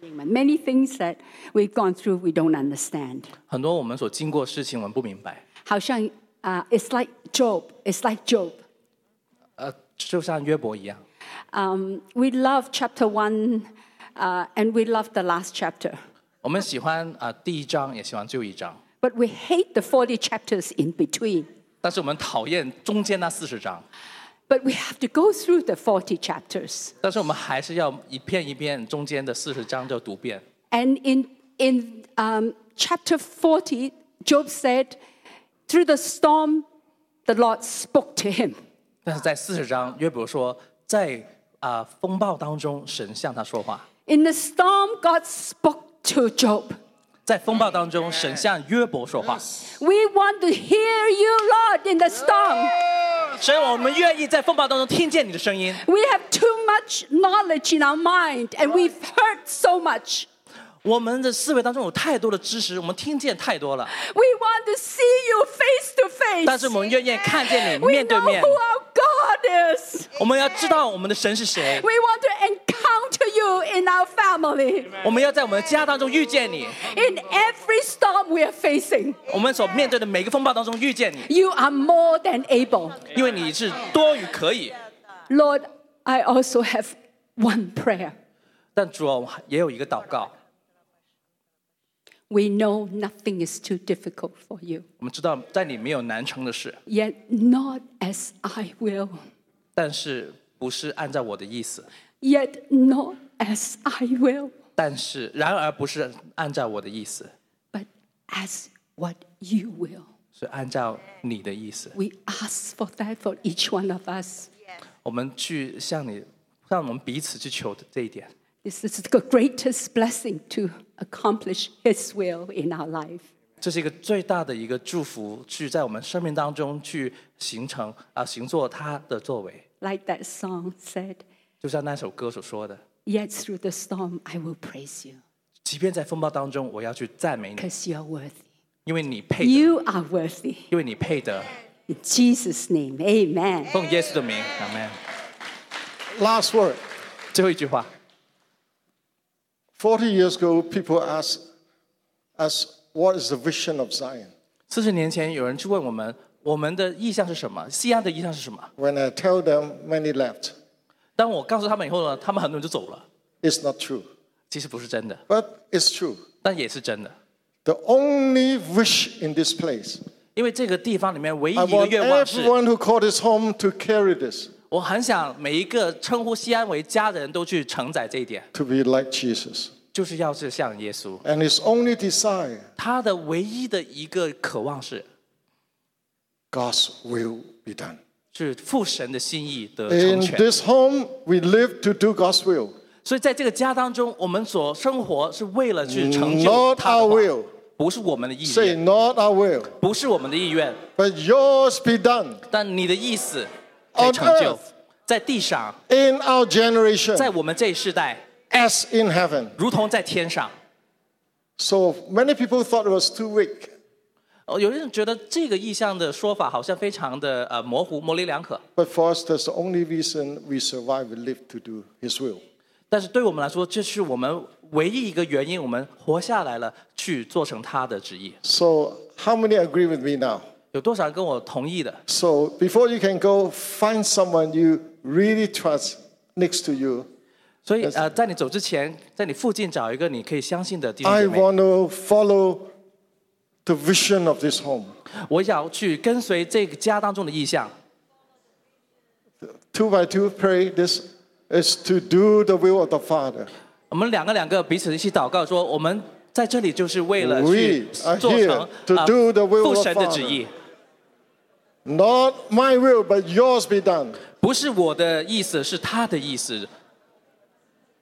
many things that we've gone through, we don't understand. 很多我们所经过的事情，我们不明白。好像啊、uh, it's like Job. It's like Job. 呃，就像约伯一样， Um, we love chapter one, uh, and we love the last chapter. 我们喜欢啊、第一章，也喜欢最后一章， But we hate the 40 chapters in between. 但是我们讨厌中间那四十章。 But we have to go through the 40 chapters. 但是我们还是要一遍一遍中间的四十章就读遍。 And in, in um, chapter 40, Job said, Through the storm, the Lord spoke to him. 但是在四十章，约伯说，在啊、风暴当中，神向他说话；In the storm, God spoke to Job. 在风暴当中，神向约伯说话。We want to hear you, Lord, in the storm. 神，我们愿意在风暴当中听见你的声音。We have too much knowledge in our mind, and we've heard so much. 我们的思维当中有太多的知识，我们听见太多了， We want to see you face to face. 但是我们愿意看见你 we 面对 know 面 who。our God is. 我们要知道我们的神是谁， We want to encounter you in our family. 我们要在我们的家当中遇见你， In every storm we are facing, 我们所面对的每个风暴当中遇见你， you are more than able. 因为你是多于可以。 Lord, I also have one prayer. 但主啊，也有一个祷告， We know nothing is too difficult for you. 我们知道在你没有难成的事， Yet not as I will, 但是不是按照我的意思， yet not as I will, 但是然而不是按照我的意思， but as what you will. 是按照你的意思。 We ask for that for each one of us. 我们去向你，向我们彼此去求的这一点， This is the greatest blessing to accomplish His will in our life. 这是一个最大的一个祝福，去在我们生命当中去形成啊、行做他的作为， Like that song said, 就像那首歌所说的， Yet through the storm I will praise you 即便在风暴当中，我要去赞美你， because you are worthy. 因为你配得， You are worthy. 因为你配得。 In Jesus' name, amen. 奉耶稣的名，阿门。 Last word. 最后一句话， 40 years ago, people asked us, What is the vision of Zion? 四十年前有人去问我们，我们的意向是什么？西安的意向是什么？ When I tell them, many left. 当我告诉他们以后呢，他们很多人就走了。 It's not true. 其实不是真的， But it's true. 但也是真的， The only wish in this place, 因为这个地方里面唯一 I 一个 want 愿望是， everyone who call this home to carry this, 我很想每一个称呼西安为家的人都去承载这一点，to be like Jesus. 就是要是像耶稣。And his only desire, 他的唯一的一个渴望是，God's will be done. 是父神的心意的成全 In 全。this home, we live to do God's will. 所以在这个家当中，我们所生活是为了去成就 Not 他的 our will. 不是我们的意愿 Say, not our will, 不是我们的意愿，but yours be done 但你的意思 可以 On 成就 earth，在地上， in our generation 在我们这一世代， as in heaven. 如同在天上。 So many people thought it was too weak. 哦，有人觉得这个意象的说法好像非常的呃模糊、模棱两可， But for us, that's the only reason we survive and live to do His will. 但是对我们来说，这是我们唯一一个原因，我们活下来了，去做成他的旨意。 So, how many agree with me now? 有多少人跟我同意的？ So, before you can go, find someone you really trust next to you. 所以 Yes. 呃，在你走之前，在你附近找一个你可以相信的弟兄 I 姐妹。 want to follow the vision of this home. 我想去跟随这个家当中的意向。 Two by two, pray this is to do the will of the Father. 我们两个两个彼此一起祷告说，我们在这里就是为了 We 去 are 做 here 成 to 啊 do the will 父 of 神的 Father. 旨意， Not my will, but yours be done. 不是我的意思，是他的意思，